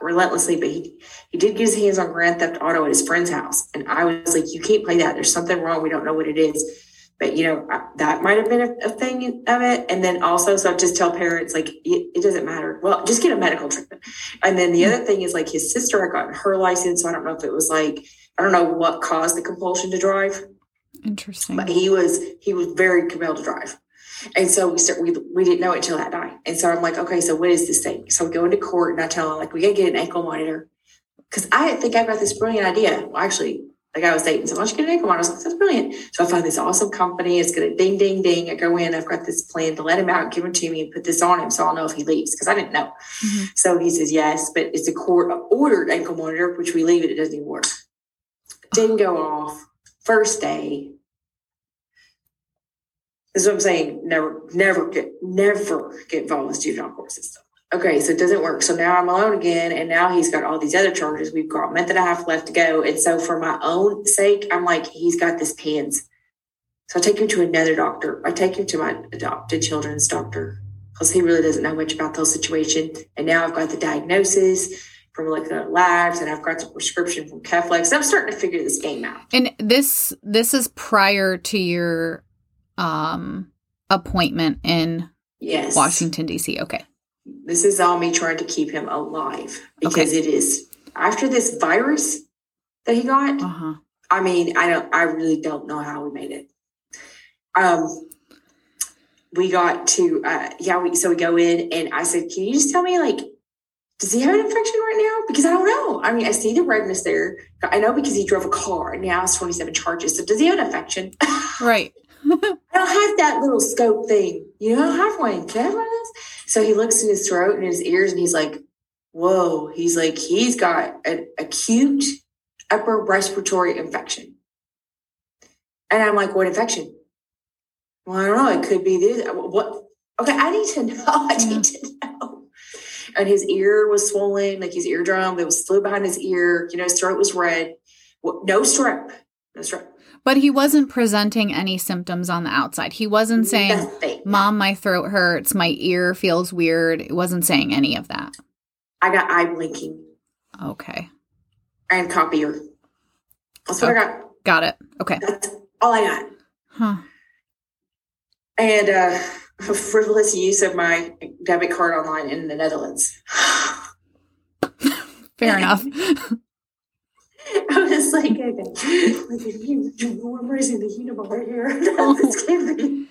relentlessly, but he he did get his hands on Grand Theft Auto at his friend's house, and I was like, "You can't play that. There's something wrong. We don't know what it is." But you know I- that might have been a, a thing of it. And then also, so I just tell parents like it, it doesn't matter. Well, just get a medical treatment. And then the other thing is like his sister had gotten her license, so I don't know if it was like I don't know what caused the compulsion to drive, Interesting. but he was he was very compelled to drive. And so we start, we, we didn't know it until that night. And so I'm like, okay, so what is this thing? So we go into court and I tell him like, we gotta get an ankle monitor. Cause I think I've got this brilliant idea. Well, actually, the guy was dating, so why don't you get an ankle monitor? I was like, that's brilliant. So I find this awesome company. It's gonna ding, ding, ding. I go in, I've got this plan to let him out, give him to me and put this on him. So I'll know if he leaves. Cause I didn't know. Mhm. So he says, yes, but it's a court ordered ankle monitor, which we leave it. It doesn't even work. Didn't go off. First day, this is what I'm saying. Never, never get, never get involved with the juvenile court system. Okay, so it doesn't work. So now I'm alone again, and now he's got all these other charges. We've got a month and a half left to go, and so for my own sake, I'm like, he's got this PANS. So I take him to another doctor. I take him to my adopted children's doctor because he really doesn't know much about those situations. And now I've got the diagnosis from Moleculera Labs, and I've got the prescription from Keflex. I'm starting to figure this game out. And this this is prior to your um appointment in Yes, Washington D.C. Okay. this is all me trying to keep him alive because it is after this virus that he got. Uh huh. I mean, I don't, I really don't know how we made it. Um, we got to, uh, yeah, we, so we go in and I said, can you just tell me, like, does he have an infection right now? Because I don't know. I mean, I see the redness there. I know because he drove a car and now it's 27 charges. So does he have an infection? Right. I don't have that little scope thing. You know, I don't have one. Can I have one of those? So he looks in his throat and his ears and he's like, whoa. He's like, he's got an acute upper respiratory infection. And I'm like, what infection? Well, I don't know. It could be this. Uh, what? Okay, I need to know. I need to know. And his ear was swollen, like his eardrum. It was fluid behind his ear. You know, his throat was red. No strep. No strep. But he wasn't presenting any symptoms on the outside. He wasn't saying, Nothing. Mom, my throat hurts, my ear feels weird. It wasn't saying any of that. I got eye blinking. Okay. and copier. That's what I got. Got it. Okay. That's all I got. Huh. And uh, a frivolous use of my debit card online in the Netherlands. Fair enough. I was like, okay, like you, we're raising the Unabomber here. This can't be-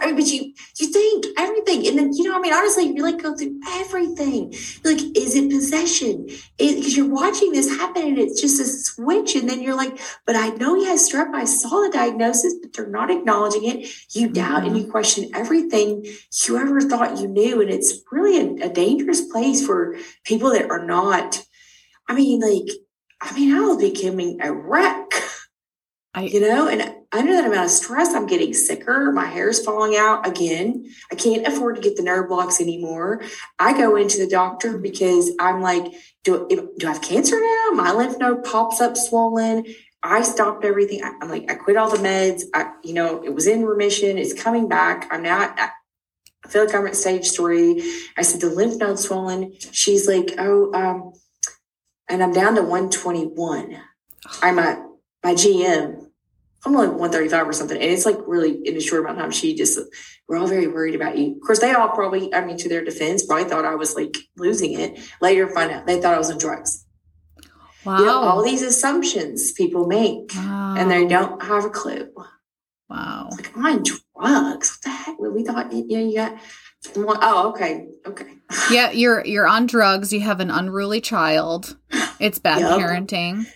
I mean, but you you think everything, and then you know, I mean, honestly, you like go through everything. You're like, is it possession? Because you're watching this happen, and it's just a switch, and then you're like, but I know he has strep. I saw the diagnosis, but they're not acknowledging it. You mm-hmm. doubt and you question everything you ever thought you knew, and it's really a, a dangerous place for people that are not. I mean, like I mean, I was becoming a wreck, I you know, and under that amount of stress, I'm getting sicker. My hair's falling out again. I can't afford to get the nerve blocks anymore. I go into the doctor because I'm like, do, do I have cancer now? My lymph node pops up swollen. I stopped everything. I- I'm like, I quit all the meds. I, you know, it was in remission. It's coming back. I'm not, I I feel like I'm at stage three. I said, the lymph node swollen. She's like, oh, um, and I'm down to 121. I'm at my GM. I'm only 135 or something. And it's like really in a short amount of time, she just, we're all very worried about you. Of course, they all probably, I mean, to their defense, probably thought I was like losing it. Later, find out they thought I was on drugs. wow. You know, all these assumptions people make wow. and they don't have a clue. Wow. Like, I'm on drugs. What the heck? We thought, you know, you got, oh, okay. Okay. Yeah, you're you're on drugs. You have an unruly child. It's bad Yup. parenting.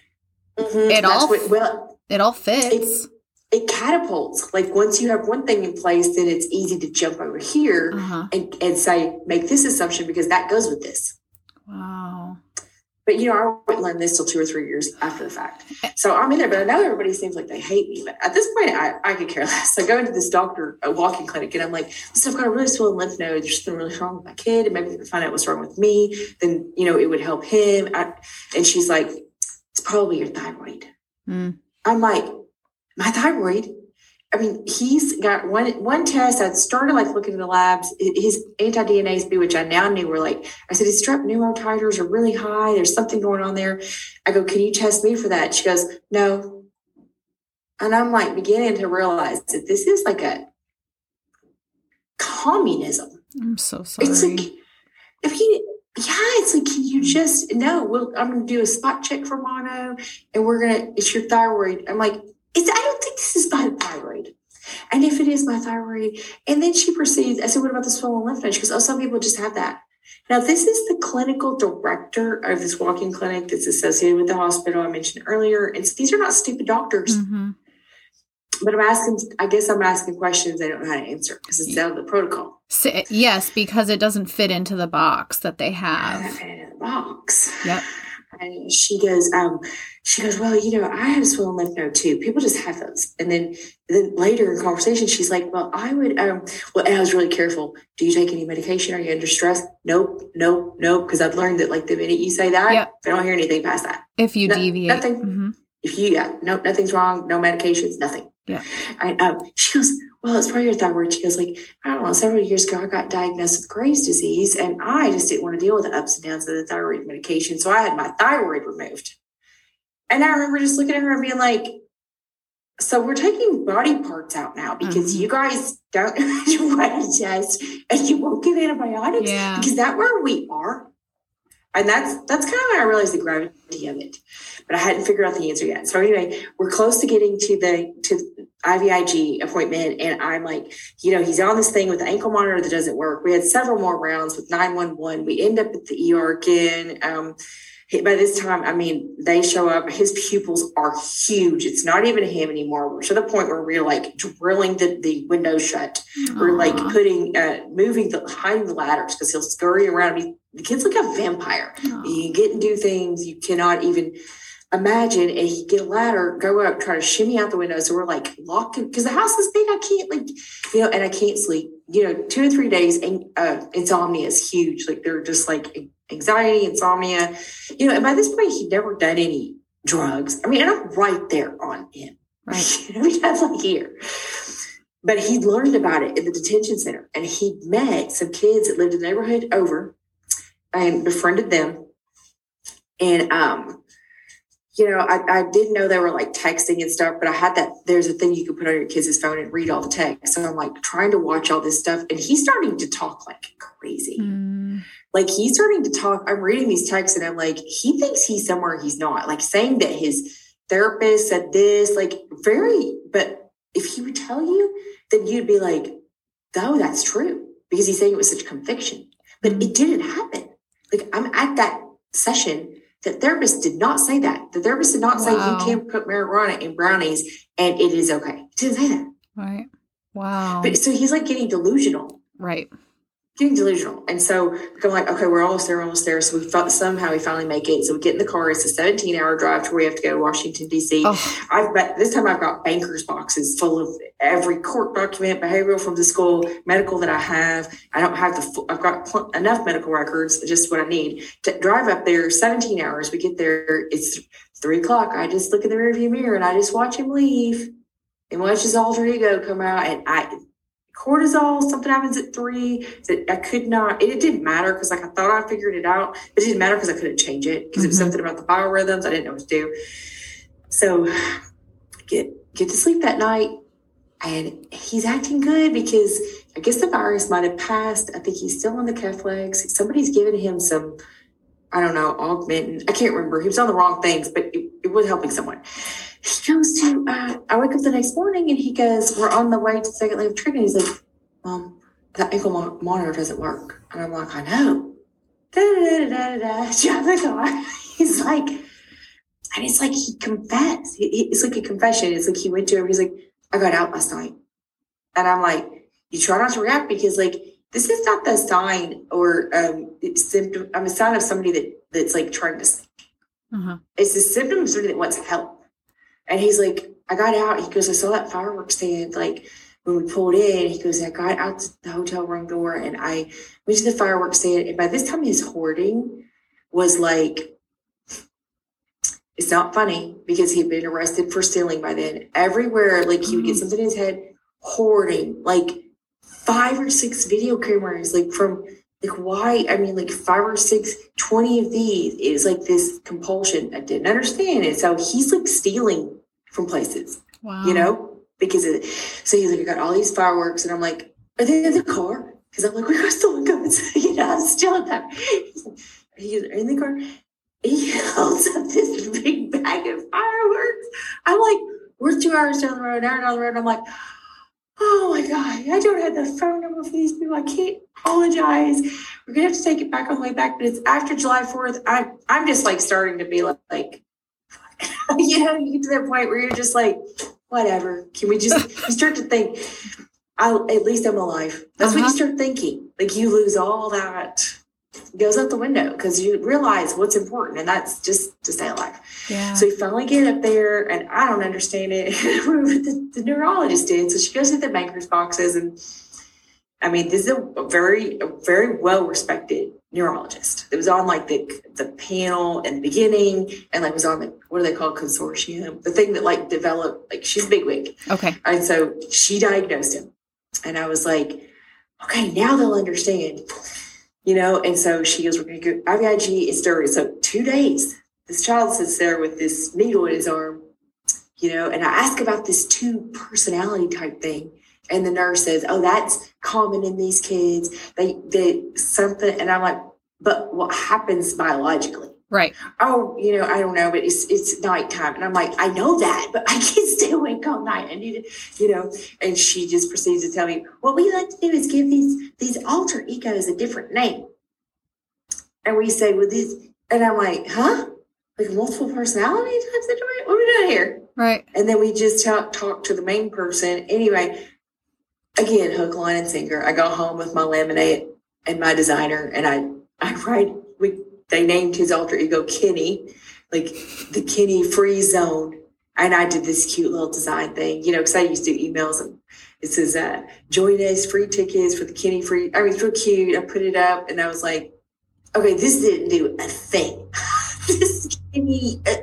Mhm. It That's all- what, well, It all fits. it catapults. Like once you have one thing in place, then it's easy to jump over here Uh huh. and, and say, make this assumption because that goes with this. Wow. But you know, I wouldn't learn this till two or three years after the fact. So I'm in there, but I know everybody seems like they hate me. But at this point, I, I could care less. I go into this doctor, a walking clinic, and I'm like, listen, I've got a really swollen lymph node. There's something really wrong with my kid. And maybe we can find out what's wrong with me. Then, you know, it would help him. I, and she's like, it's probably your thyroid. Mm. I'm like, my thyroid. I mean, he's got one one test. I started like looking at the labs. His anti DNase, which I now knew were like. I said his strep neurotiters are really high. There's something going on there. I go, can you test me for that? She goes, no. And I'm like beginning to realize that this is like a communism. I'm so sorry. It's like if you yeah, it's like can you just no, well, I'm gonna do a spot check for mono and we're gonna it's your thyroid. I'm like, it's I don't think this is my thyroid. And if it is my thyroid, and then she proceeds, I said, What about the swollen lymph node? She goes, Oh, some people just have that. Now, this is the clinical director of this walking clinic that's associated with the hospital I mentioned earlier. And so these are not stupid doctors. Mhm. But I'm asking, I guess I'm asking questions they don't know how to answer because it's out of the protocol. So, yes, because it doesn't fit into the box that they I have. have it in the box. Yep. And she goes, um, she goes, well, you know, I have a swollen lymph node too. People just have those. And then, then later in conversation, she's like, well, I would, um, well, and I was really careful. Do you take any medication? Are you under stress? Nope, nope, nope. Because I've learned that like the minute you say that, Yep. I don't hear anything past that. If you No- deviate. nothing. Mhm. If you, yeah, no, nothing's wrong, no medications, nothing. Yeah. I, um, she goes, well, it's probably your thyroid. She goes, like, I don't know, several years ago, I got diagnosed with Graves' disease, and I just didn't want to deal with the ups and downs of the thyroid medication. So I had my thyroid removed. And I remember just looking at her and being like, so we're taking body parts out now because Mhm. you guys don't run a test and you won't give antibiotics Yeah. because that where we are. And that's that's kind of when I realized the gravity of it. But I hadn't figured out the answer yet. So anyway, we're close to getting to the to IVIG appointment, and I'm like, you know, he's on this thing with the ankle monitor that doesn't work. We had several more rounds with 911. We end up at the ER again. Um, by this time, I mean, they show up. His pupils are huge. It's not even him anymore. We're to the point where we're like drilling the, the window shut. We're like putting, uh, moving the behind the ladders because he'll scurry around. He, the kid's like a vampire. You get and do things you cannot even imagine. And he get a ladder, go up, try to shimmy out the window. So we're like locking because the house is big. I can't like, you know, and I can't sleep. You know, two or three days, and uh, insomnia is huge. Like they're just like anxiety, insomnia. You know, and by this point, he'd never done any drugs. I mean, and I'm right there on him. Right. That's like here. But he'd learned about it in the detention center and he met some kids that lived in the neighborhood over and befriended them. And, um, you know, I, I didn't know they were like texting and stuff, but I had that. There's a thing you can put on your kids' phone and read all the text. So I'm like trying to watch all this stuff. And he's starting to talk like crazy Mm. like he's starting to talk. I'm reading these texts and I'm like, he thinks he's somewhere he's not. Like saying that his therapist said this, like very, but if he would tell you, then you'd be like, oh, that's true. Because he's saying it with such conviction. But it didn't happen. Like I'm at that session. The therapist did not say that. The therapist did not say you can't put marijuana in brownies and it is okay. He didn't say that. Right. Wow. But so he's like getting delusional right. Getting delusional. And so I'm like, okay, we're almost there, we're almost there. So we thought somehow we finally make it. So we get in the car. It's a 17 hour drive to where we have to go to Washington, D.C. Oh, I've got this time I've got bankers boxes full of every court document, behavioral from the school, medical that I have. I don't have the full, I've got pl- enough medical records, just what I need to drive up there 17 hours. We get there, it's three o'clock. I just look in the rearview mirror and I just watch him leave and watch his alter ego come out. And I, cortisol, something happens at three that I could not, it, didn't matter because like I thought I figured it out, but it didn't matter because I couldn't change it because it was Mhm. something about the biorhythms. I didn't know what to do. So get get to sleep that night and he's acting good because I guess the virus might have passed. I think he's still on the Keflex. Somebody's given him some, I don't know, augmentin. I can't remember. He was on the wrong things, but it, it was helping someone. He goes to, uh, I wake up the next morning and he goes, We're on the way to the second leg of treatment. He's like, Mom, that ankle mo- monitor doesn't work. And I'm like, I know. Da da da da da. Drive the car. He's like, and it's like he confessed. It's like a confession. It's like he went to him. He's like, I got out last night. And I'm like, you try not to react because like this is not the sign or um symptom. I'm a sign of somebody that that's like trying to uh-huh. It's a symptom of somebody that wants help. And he's like, I got out. He goes, I saw that fireworks stand. Like when we pulled in, he goes, I got out the hotel room door and I went to the fireworks stand. And by this time, his hoarding was like, it's not funny because he'd been arrested for stealing by then. Everywhere, like he would get Mhm. something in his head, hoarding, like five or six video cameras, like from like why i mean like five or six 20 of these is like this compulsion i didn't understand it so he's like stealing from places Wow. you know, because it, so he's like, I got all these fireworks, and I'm like, are they in the car? Because I'm like, we got stolen goods, you know, I'm still in that. He's are you in the car? He holds up this big bag of fireworks. I'm like, we're two hours down the road, an hour down the road. And I'm like, oh my God, I don't have the phone number for these people. I can't apologize. We're gonna have to take it back on the way back, but it's after July 4th. I'm I'm just like starting to be like, like you know, you get to that point where you're just like, whatever. Can we just you start to think, I at least I'm alive. That's Uh-huh. you start thinking. Like you lose all that goes out the window because you realize what's important, and that's just to stay alive. Yeah. So we finally get up there, and I don't understand it. the, the neurologist did. So she goes to the banker's boxes, and I mean, this is a very, a very well respected neurologist. It was on like the the panel in the beginning, and like was on the what do they call consortium, the thing that like developed. Like she's big bigwig, okay. and so she diagnosed him. And I was like, okay, now they'll understand. You know, and so she goes, We're gonna go IVIG is steroids. So two days, this child sits there with this needle in his arm, you know, and I ask about this two personality type thing. And the nurse says, Oh, that's common in these kids. They they something and I'm like, but what happens biologically? Right. oh, you know, I don't know, but it's it's nighttime. And I'm like, I know that, but I can't stay awake all night. I need to, you know. And she just proceeds to tell me, what we like to do is give these these alter egos a different name. And we say, well, these, and I'm like, huh? Like multiple personality type situation? What are we doing here? Right. And then we just talk, talk to the main person. Anyway, again, hook, line, and sinker. I go home with my laminate and my designer, and I I write. We they named his alter ego Kenny, like the Kenny Free Zone, and I did this cute little design thing, you know, because I used to do emails and it says uh, join us free tickets for the Kenny Free. I mean, it's real cute. I put it up, and I was like, okay, this didn't do a thing. this Kenny. Uh,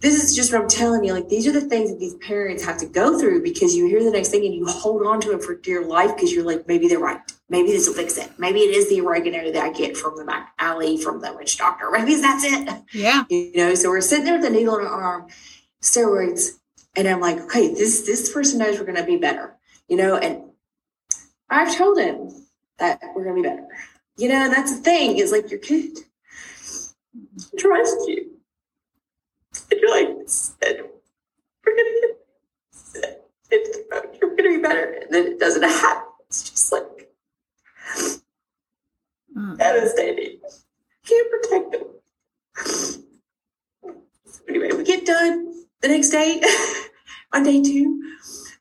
this is just what I'm telling you. Like these are the things that these parents have to go through because you hear the next thing and you hold on to it for dear life because you're like, maybe they're right. Maybe this will fix it. Maybe it is the oregano that I get from the back alley from the witch doctor. Maybe that's it. Yeah. You know, so we're sitting there with a needle in our arm, steroids, and I'm like, okay, this this person knows we're gonna be better. You know, and I've told him that we're gonna be better. You know, and that's the thing, is like your kid trusts you. And you're like, we're gonna get sick. It's, you're gonna be better. And then it doesn't happen. It's just like Mm. devastating. Can't protect them. So anyway, we get done the next day. On day two,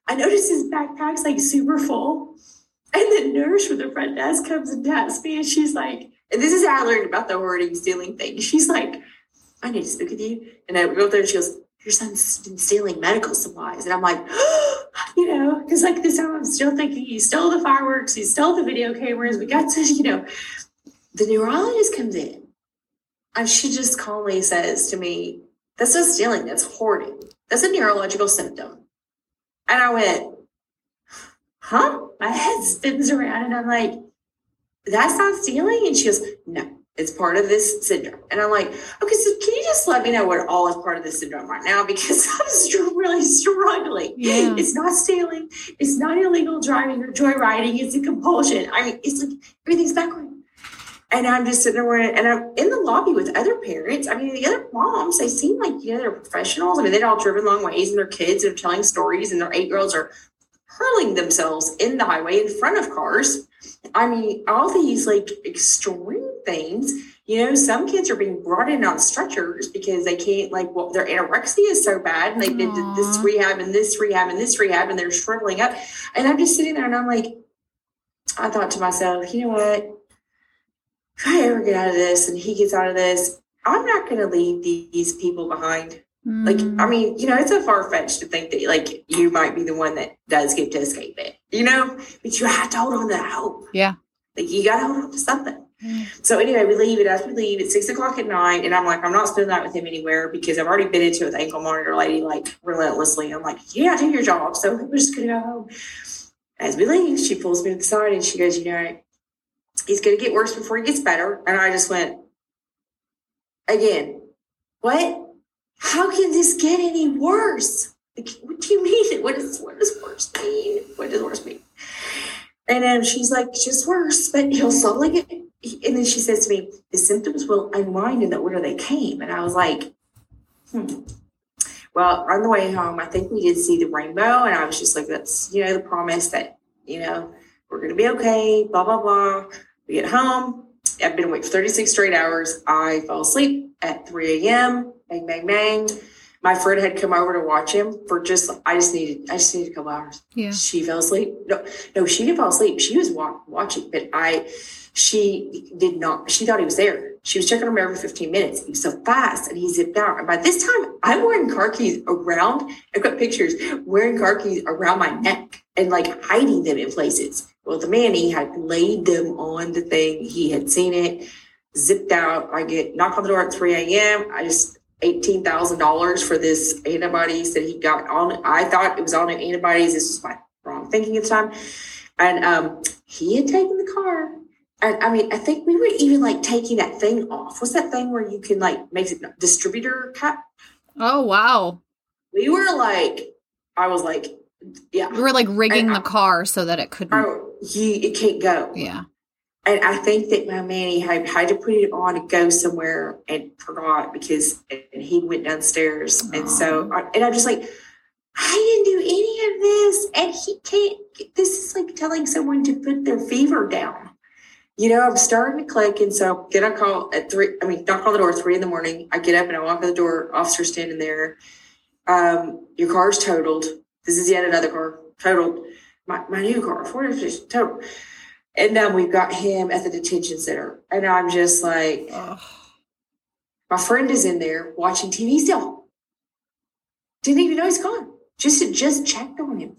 I notice his backpack's like super full. And the nurse from the front desk comes and taps me, and she's like, and this is how I learned about the hoarding stealing thing. She's like, I need to speak with you. And I go up there and she goes, Your son's been stealing medical supplies. And I'm like, you know, because like this time I'm still thinking he stole the fireworks, he stole the video cameras. We got to, you know, the neurologist comes in and she just calmly says to me, That's not stealing, that's hoarding. That's a neurological symptom. And I went, Huh? My head spins around and I'm like, That's not stealing? And she goes, No, it's part of this syndrome. And I'm like, Okay, so can you just let me know what all is part of this syndrome right now? Because I'm really struggling. Yeah. It's not stealing, it's not illegal driving or joyriding, it's a compulsion. I mean, it's like everything's backward. And I'm just sitting there and I'm in the lobby with other parents. I mean, the other moms, they seem like, you know, they're professionals. I mean, they'd all driven long ways and their kids are telling stories and their eight year olds are hurling themselves in the highway in front of cars. I mean, all these like extreme things. You know, some kids are being brought in on stretchers because they can't, like, well, their anorexia is so bad and they've been to this rehab and this rehab and this rehab and they're shriveling up. And I'm just sitting there and I'm like, I thought to myself, you know what? If I ever get out of this and he gets out of this, I'm not going to leave these people behind. Like, Mm. I mean, you know, it's a far fetched to think that like you might be the one that does get to escape it, you know, but you have to hold on to that hope. Yeah. Like you got to hold on to something. Mm. So anyway, we leave it as we leave at six o'clock at night, and I'm like, I'm not spending that with him anywhere because I've already been into it with ankle monitor lady like relentlessly. I'm like, yeah, do your job. So we're just gonna go home. As we leave, she pulls me to the side and she goes, you know, he's gonna get worse before he gets better. And I just went, again, what? How can this get any worse? Like, what do you mean? What does worse mean? What does worse mean? And then she's like, it's just worse, but he'll sound like it. And then she says to me, the symptoms will unwind in the order they came. And I was like, hmm. Well, on the way home, I think we did see the rainbow, and I was just like, that's you know the promise that you know we're gonna be okay. Blah blah blah. We get home. I've been awake for 36 straight hours. I fall asleep at 3 a.m. Bang bang bang my friend had come over to watch him for just I just needed I just needed a couple hours. Yeah. She fell asleep. No, no, she didn't fall asleep. She was wa- watching, but I she did not. She thought he was there. She was checking him every 15 minutes. He was so fast and he zipped out. And by this time, I'm wearing car keys around. I've got pictures wearing car keys around my neck and like hiding them in places. Well, the man he had laid them on the thing. He had seen it, zipped out. I get knocked on the door at 3 a.m. I just eighteen thousand dollars for this antibodies that he got on. I thought it was on antibodies. This was my wrong thinking at the time, and um, he had taken the car. And I mean, I think we were even like taking that thing off. What's that thing where you can like make it distributor cap? Oh wow! We were like, I was like, yeah. We were like rigging And the I- car so that it couldn't. Oh, he it can't go. Yeah. And I think that my man he had, had to put it on to go somewhere and forgot because and he went downstairs. And so, I, and I'm just like, I didn't do any of this. And he can't, this is like telling someone to put their fever down. You know, I'm starting to click. And so get a call at three, I mean, knock on the door at three in the morning. I get up and I walk in the door, officer standing there. Um, your car's totaled. This is yet another car totaled. My, my new car, Ford is totaled. And then we've got him at the detention center. And I'm just like, Ugh. my friend is in there watching TV still. Didn't even know he's gone. Just just checked on him.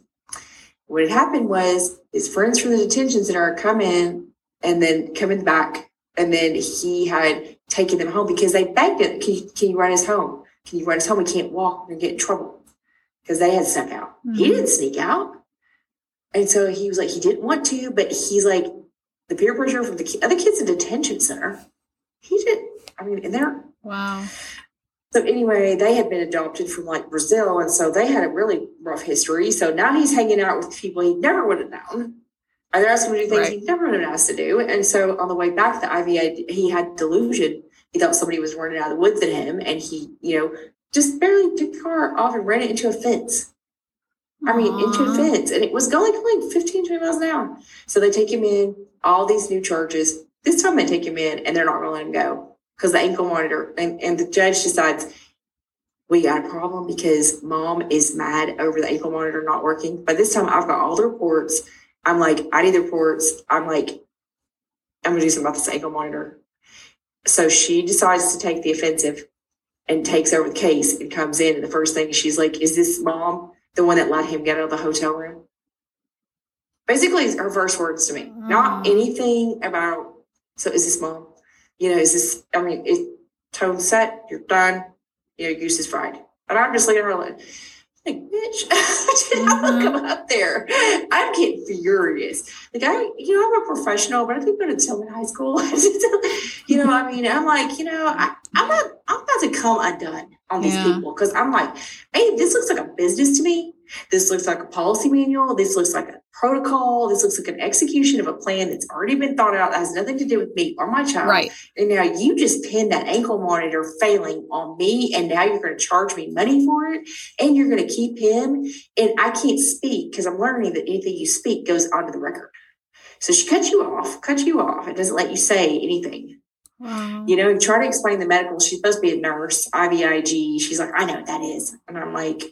What had happened was his friends from the detention center come in and then coming back. And then he had taken them home because they begged him, can you, can you run us home? Can you run us home? We can't walk and get in trouble. Because they had snuck out. He Mhm. didn't sneak out. And so he was like, he didn't want to, but he's like, the peer pressure from the other kids in detention center. He did. I mean, and they're Wow. so anyway, they had been adopted from like Brazil, and so they had a really rough history. So now he's hanging out with people he never would have known. And they're asking him to do things Right. he never would have asked to do. And so on the way back, the IVA, he had delusion. He thought somebody was running out of the woods at him, and he, you know, just barely took the car off and ran it into a fence. I mean, into a fence, and it was going like 15, 20 miles an hour. So they take him in, all these new charges. This time they take him in, and they're not going to let him go because the ankle monitor and, and the judge decides we got a problem because mom is mad over the ankle monitor not working. By this time, I've got all the reports. I'm like, I need the reports. I'm like, I'm gonna do something about this ankle monitor. So she decides to take the offensive and takes over the case and comes in. And the first thing she's like, Is this mom the one that let him get out of the hotel room? Basically, her first words to me, not Oh. anything about, so is this mom? You know, is this, I mean, it tone set, you're done, you know, goose is fried. And I'm just looking at her like, like bitch, did I Mhm. come up there? I'm getting furious. Like I, you know, I'm a professional, but I think going to Tillman High School. you know, I mean, I'm like, you know, I, I'm not, I'm about to come undone on these Yeah. people because I'm like, hey, this looks like a business to me. This looks like a policy manual. This looks like a protocol. This looks like an execution of a plan that's already been thought out. That has nothing to do with me or my child. Right. And now you just pinned that ankle monitor failing on me, and now you're going to charge me money for it, and you're going to keep him. And I can't speak because I'm learning that anything you speak goes onto the record. So she cuts you off, cuts you off, It doesn't let you say anything. Wow. You know, you try to explain the medical. She's supposed to be a nurse, IVIG. She's like, I know what that is. And I'm like,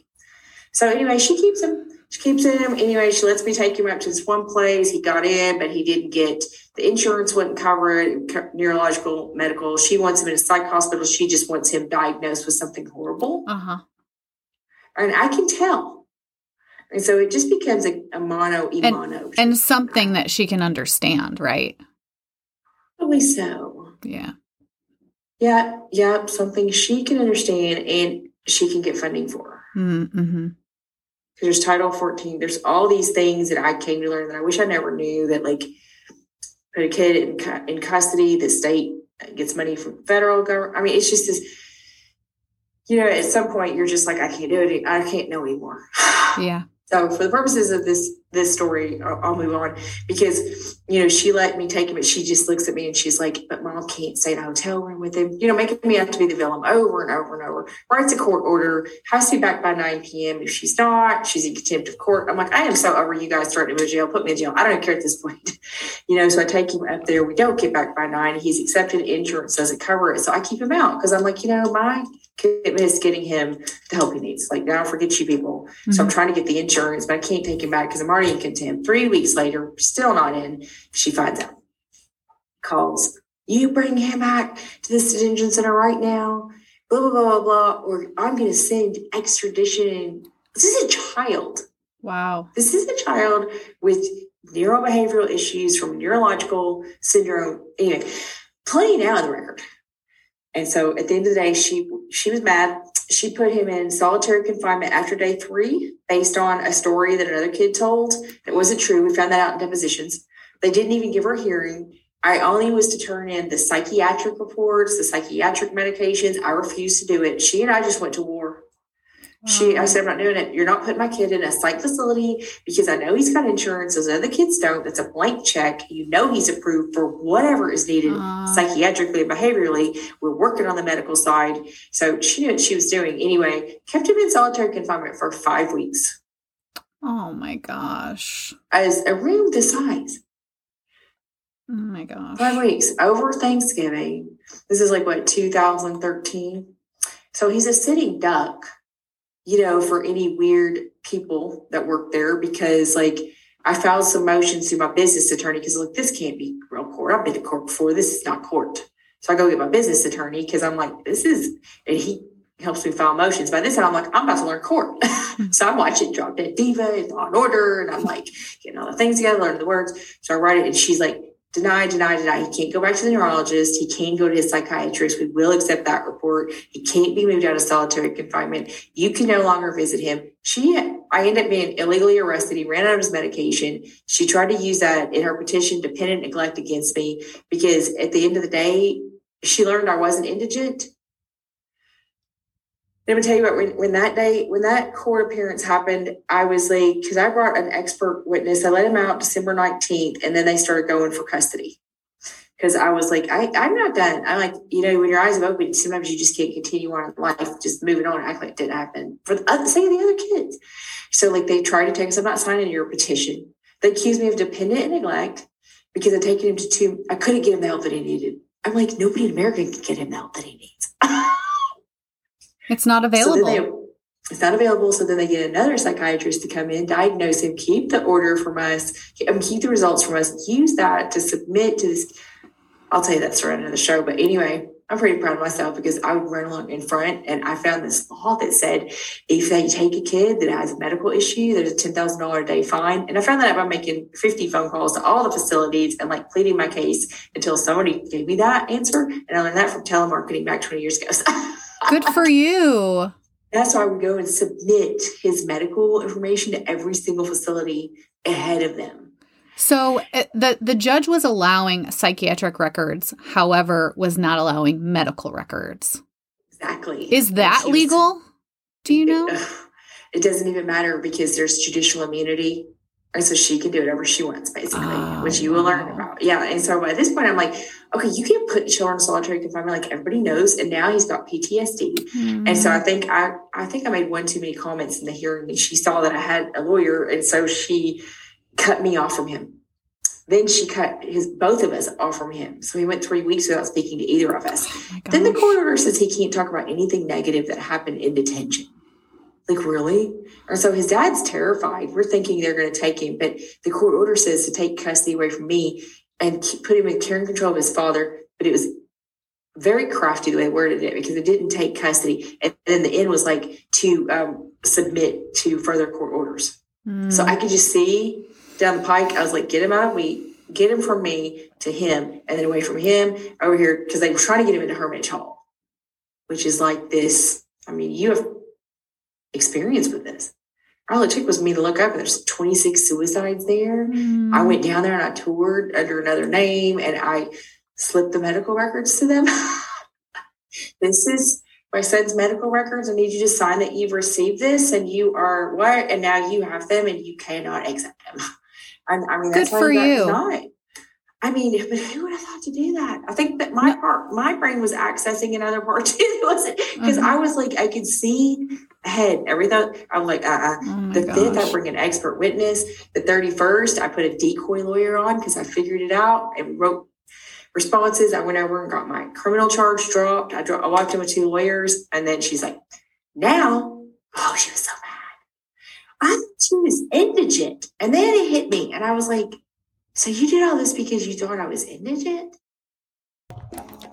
so anyway, she keeps him. She keeps him. Anyway, she lets me take him up to this one place. He got in, but he didn't get the insurance wouldn't cover it. Neurological, medical. She wants him in a psych hospital. She just wants him diagnosed with something horrible, Uh huh. and I can tell. And so it just becomes a, a mono e mono. And something that she can understand, right? Probably so. Yeah. Yeah, yeah, something she can understand and she can get funding for. Mm-hmm. There's title 14 there's all these things that i came to learn that i wish i never knew that like put a kid in, in custody the state gets money from federal government i mean it's just this you know, at some point you're just like, I can't do it. I can't know anymore. Yeah. So for the purposes of this this story, I'll, move on because you know she let me take him, but she just looks at me and she's like, "But mom can't stay in a hotel room with him." You know, making me have to be the villain over and over and over. Writes a court order, has to be back by nine p.m. If she's not, she's in contempt of court. I'm like, I am so over you guys him in jail. Put me in jail. I don't care at this point. you know, so I take him up there. We don't get back by nine. He's accepted. Insurance doesn't cover it, so I keep him out because I'm like, you know, my commitment is getting him the help he needs. Like, now forget you people. Mm-hmm. So I'm mm-hmm. trying to get the insurance, but I can't take him back because I'm already in contempt. Three weeks later, still not in. She finds out. Calls. You bring him back to the detention center right now. Blah blah blah blah blah. Or I'm going to send extradition. This is a child. Wow. This is a child with neurobehavioral issues from neurological syndrome. Anyway, plenty out of the record. And so at the end of the day, she she was mad. She put him in solitary confinement after day three, based on a story that another kid told It wasn't true. We found that out in depositions. They didn't even give her a hearing. I only was to turn in the psychiatric reports, the psychiatric medications. I refused to do it. She and I just went to war. She, I said, I'm not doing it. You're not putting my kid in a psych facility because I know he's got insurance. Those other kids don't. That's a blank check. You know he's approved for whatever is needed uh, psychiatrically and behaviorally. We're working on the medical side. So she knew what she was doing. Anyway, kept him in solitary confinement for five weeks. Oh my gosh. As a room this size. Oh my gosh. Five weeks over Thanksgiving. This is like what, 2013? So he's a sitting duck you know, for any weird people that work there because like I filed some motions through my business attorney because like this can't be real court. I've been to court before. This is not court. So I go get my business attorney because I'm like, this is and he helps me file motions. By this time I'm like, I'm about to learn court. so I'm watching Drop Dead Diva and Law and Order and I'm like getting all the things together, learning the words. So I write it and she's like, deny, deny, deny. He can't go back to the neurologist. He can't go to his psychiatrist. We will accept that report. He can't be moved out of solitary confinement. You can no longer visit him. She, I ended up being illegally arrested. He ran out of his medication. She tried to use that in her petition, dependent neglect against me, because at the end of the day, she learned I wasn't indigent let me tell you what, when, when that day, when that court appearance happened, I was like, because I brought an expert witness. I let him out December 19th, and then they started going for custody. Because I was like, I, I'm not done. I'm like, you know, when your eyes are open, sometimes you just can't continue on life, just moving on, act like it didn't happen for the, uh, sake of the other kids. So, like, they tried to take us, I'm not signing your petition. They accused me of dependent and neglect because I'd taken him to two, I couldn't get him the help that he needed. I'm like, nobody in America can get him the help that he needs. It's not available. So they, it's not available. So then they get another psychiatrist to come in, diagnose him, keep the order from us, um, keep the results from us, use that to submit to this. I'll tell you that story of the show. But anyway, I'm pretty proud of myself because I would run along in front and I found this law that said if they take a kid that has a medical issue, there's a $10,000 a day fine. And I found that out by making 50 phone calls to all the facilities and like pleading my case until somebody gave me that answer. And I learned that from telemarketing back 20 years ago. Good for you. That's why we go and submit his medical information to every single facility ahead of them. So uh, the the judge was allowing psychiatric records, however, was not allowing medical records. Exactly. Is that legal? Do you know? It, it doesn't even matter because there's judicial immunity and so she can do whatever she wants, basically, oh, which you will wow. learn about. Yeah. And so at this point, I'm like, okay, you can't put children in solitary confinement like everybody knows. And now he's got PTSD. Mm-hmm. And so I think I I think I made one too many comments in the hearing. And she saw that I had a lawyer. And so she cut me off from him. Then she cut his both of us off from him. So he went three weeks without speaking to either of us. Oh then the court order says he can't talk about anything negative that happened in detention. Like, really? Or so his dad's terrified. We're thinking they're going to take him, but the court order says to take custody away from me and put him in care and control of his father. But it was very crafty the way they worded it because it didn't take custody. And then the end was like to um, submit to further court orders. Mm. So I could just see down the pike, I was like, get him out of me, get him from me to him, and then away from him over here because they were trying to get him into Hermitage Hall, which is like this. I mean, you have experience with this. All it took was me to look up and there's 26 suicides there. Mm. I went down there and I toured under another name and I slipped the medical records to them. this is my son's medical records. I need you to sign that you've received this and you are what? And now you have them and you cannot accept them. I, I mean, that's Good for you. Not. I mean, but who would have thought to do that? I think that my part, my brain was accessing another part too. Wasn't because Mhm. I was like, I could see ahead everything. I'm like, uh, Oh the fifth, I bring an expert witness. The 31st, I put a decoy lawyer on because I figured it out and wrote responses. I went over and got my criminal charge dropped. I, dro- I walked in with two lawyers, and then she's like, now, oh, she was so mad. I thought she was indigent. And then it hit me, and I was like, so you did all this because you thought I was indigent?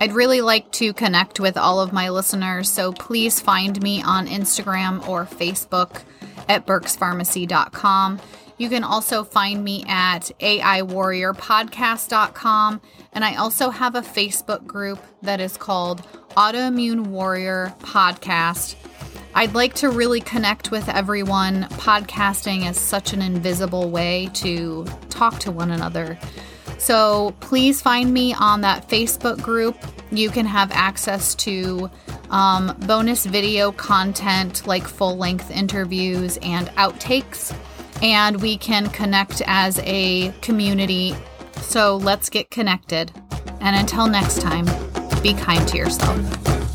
I'd really like to connect with all of my listeners, so please find me on Instagram or Facebook at burkespharmacy.com. You can also find me at AIWarriorPodcast.com. And I also have a Facebook group that is called Autoimmune Warrior Podcast. I'd like to really connect with everyone. Podcasting is such an invisible way to talk to one another. So please find me on that Facebook group. You can have access to um, bonus video content like full length interviews and outtakes. And we can connect as a community. So let's get connected. And until next time, be kind to yourself.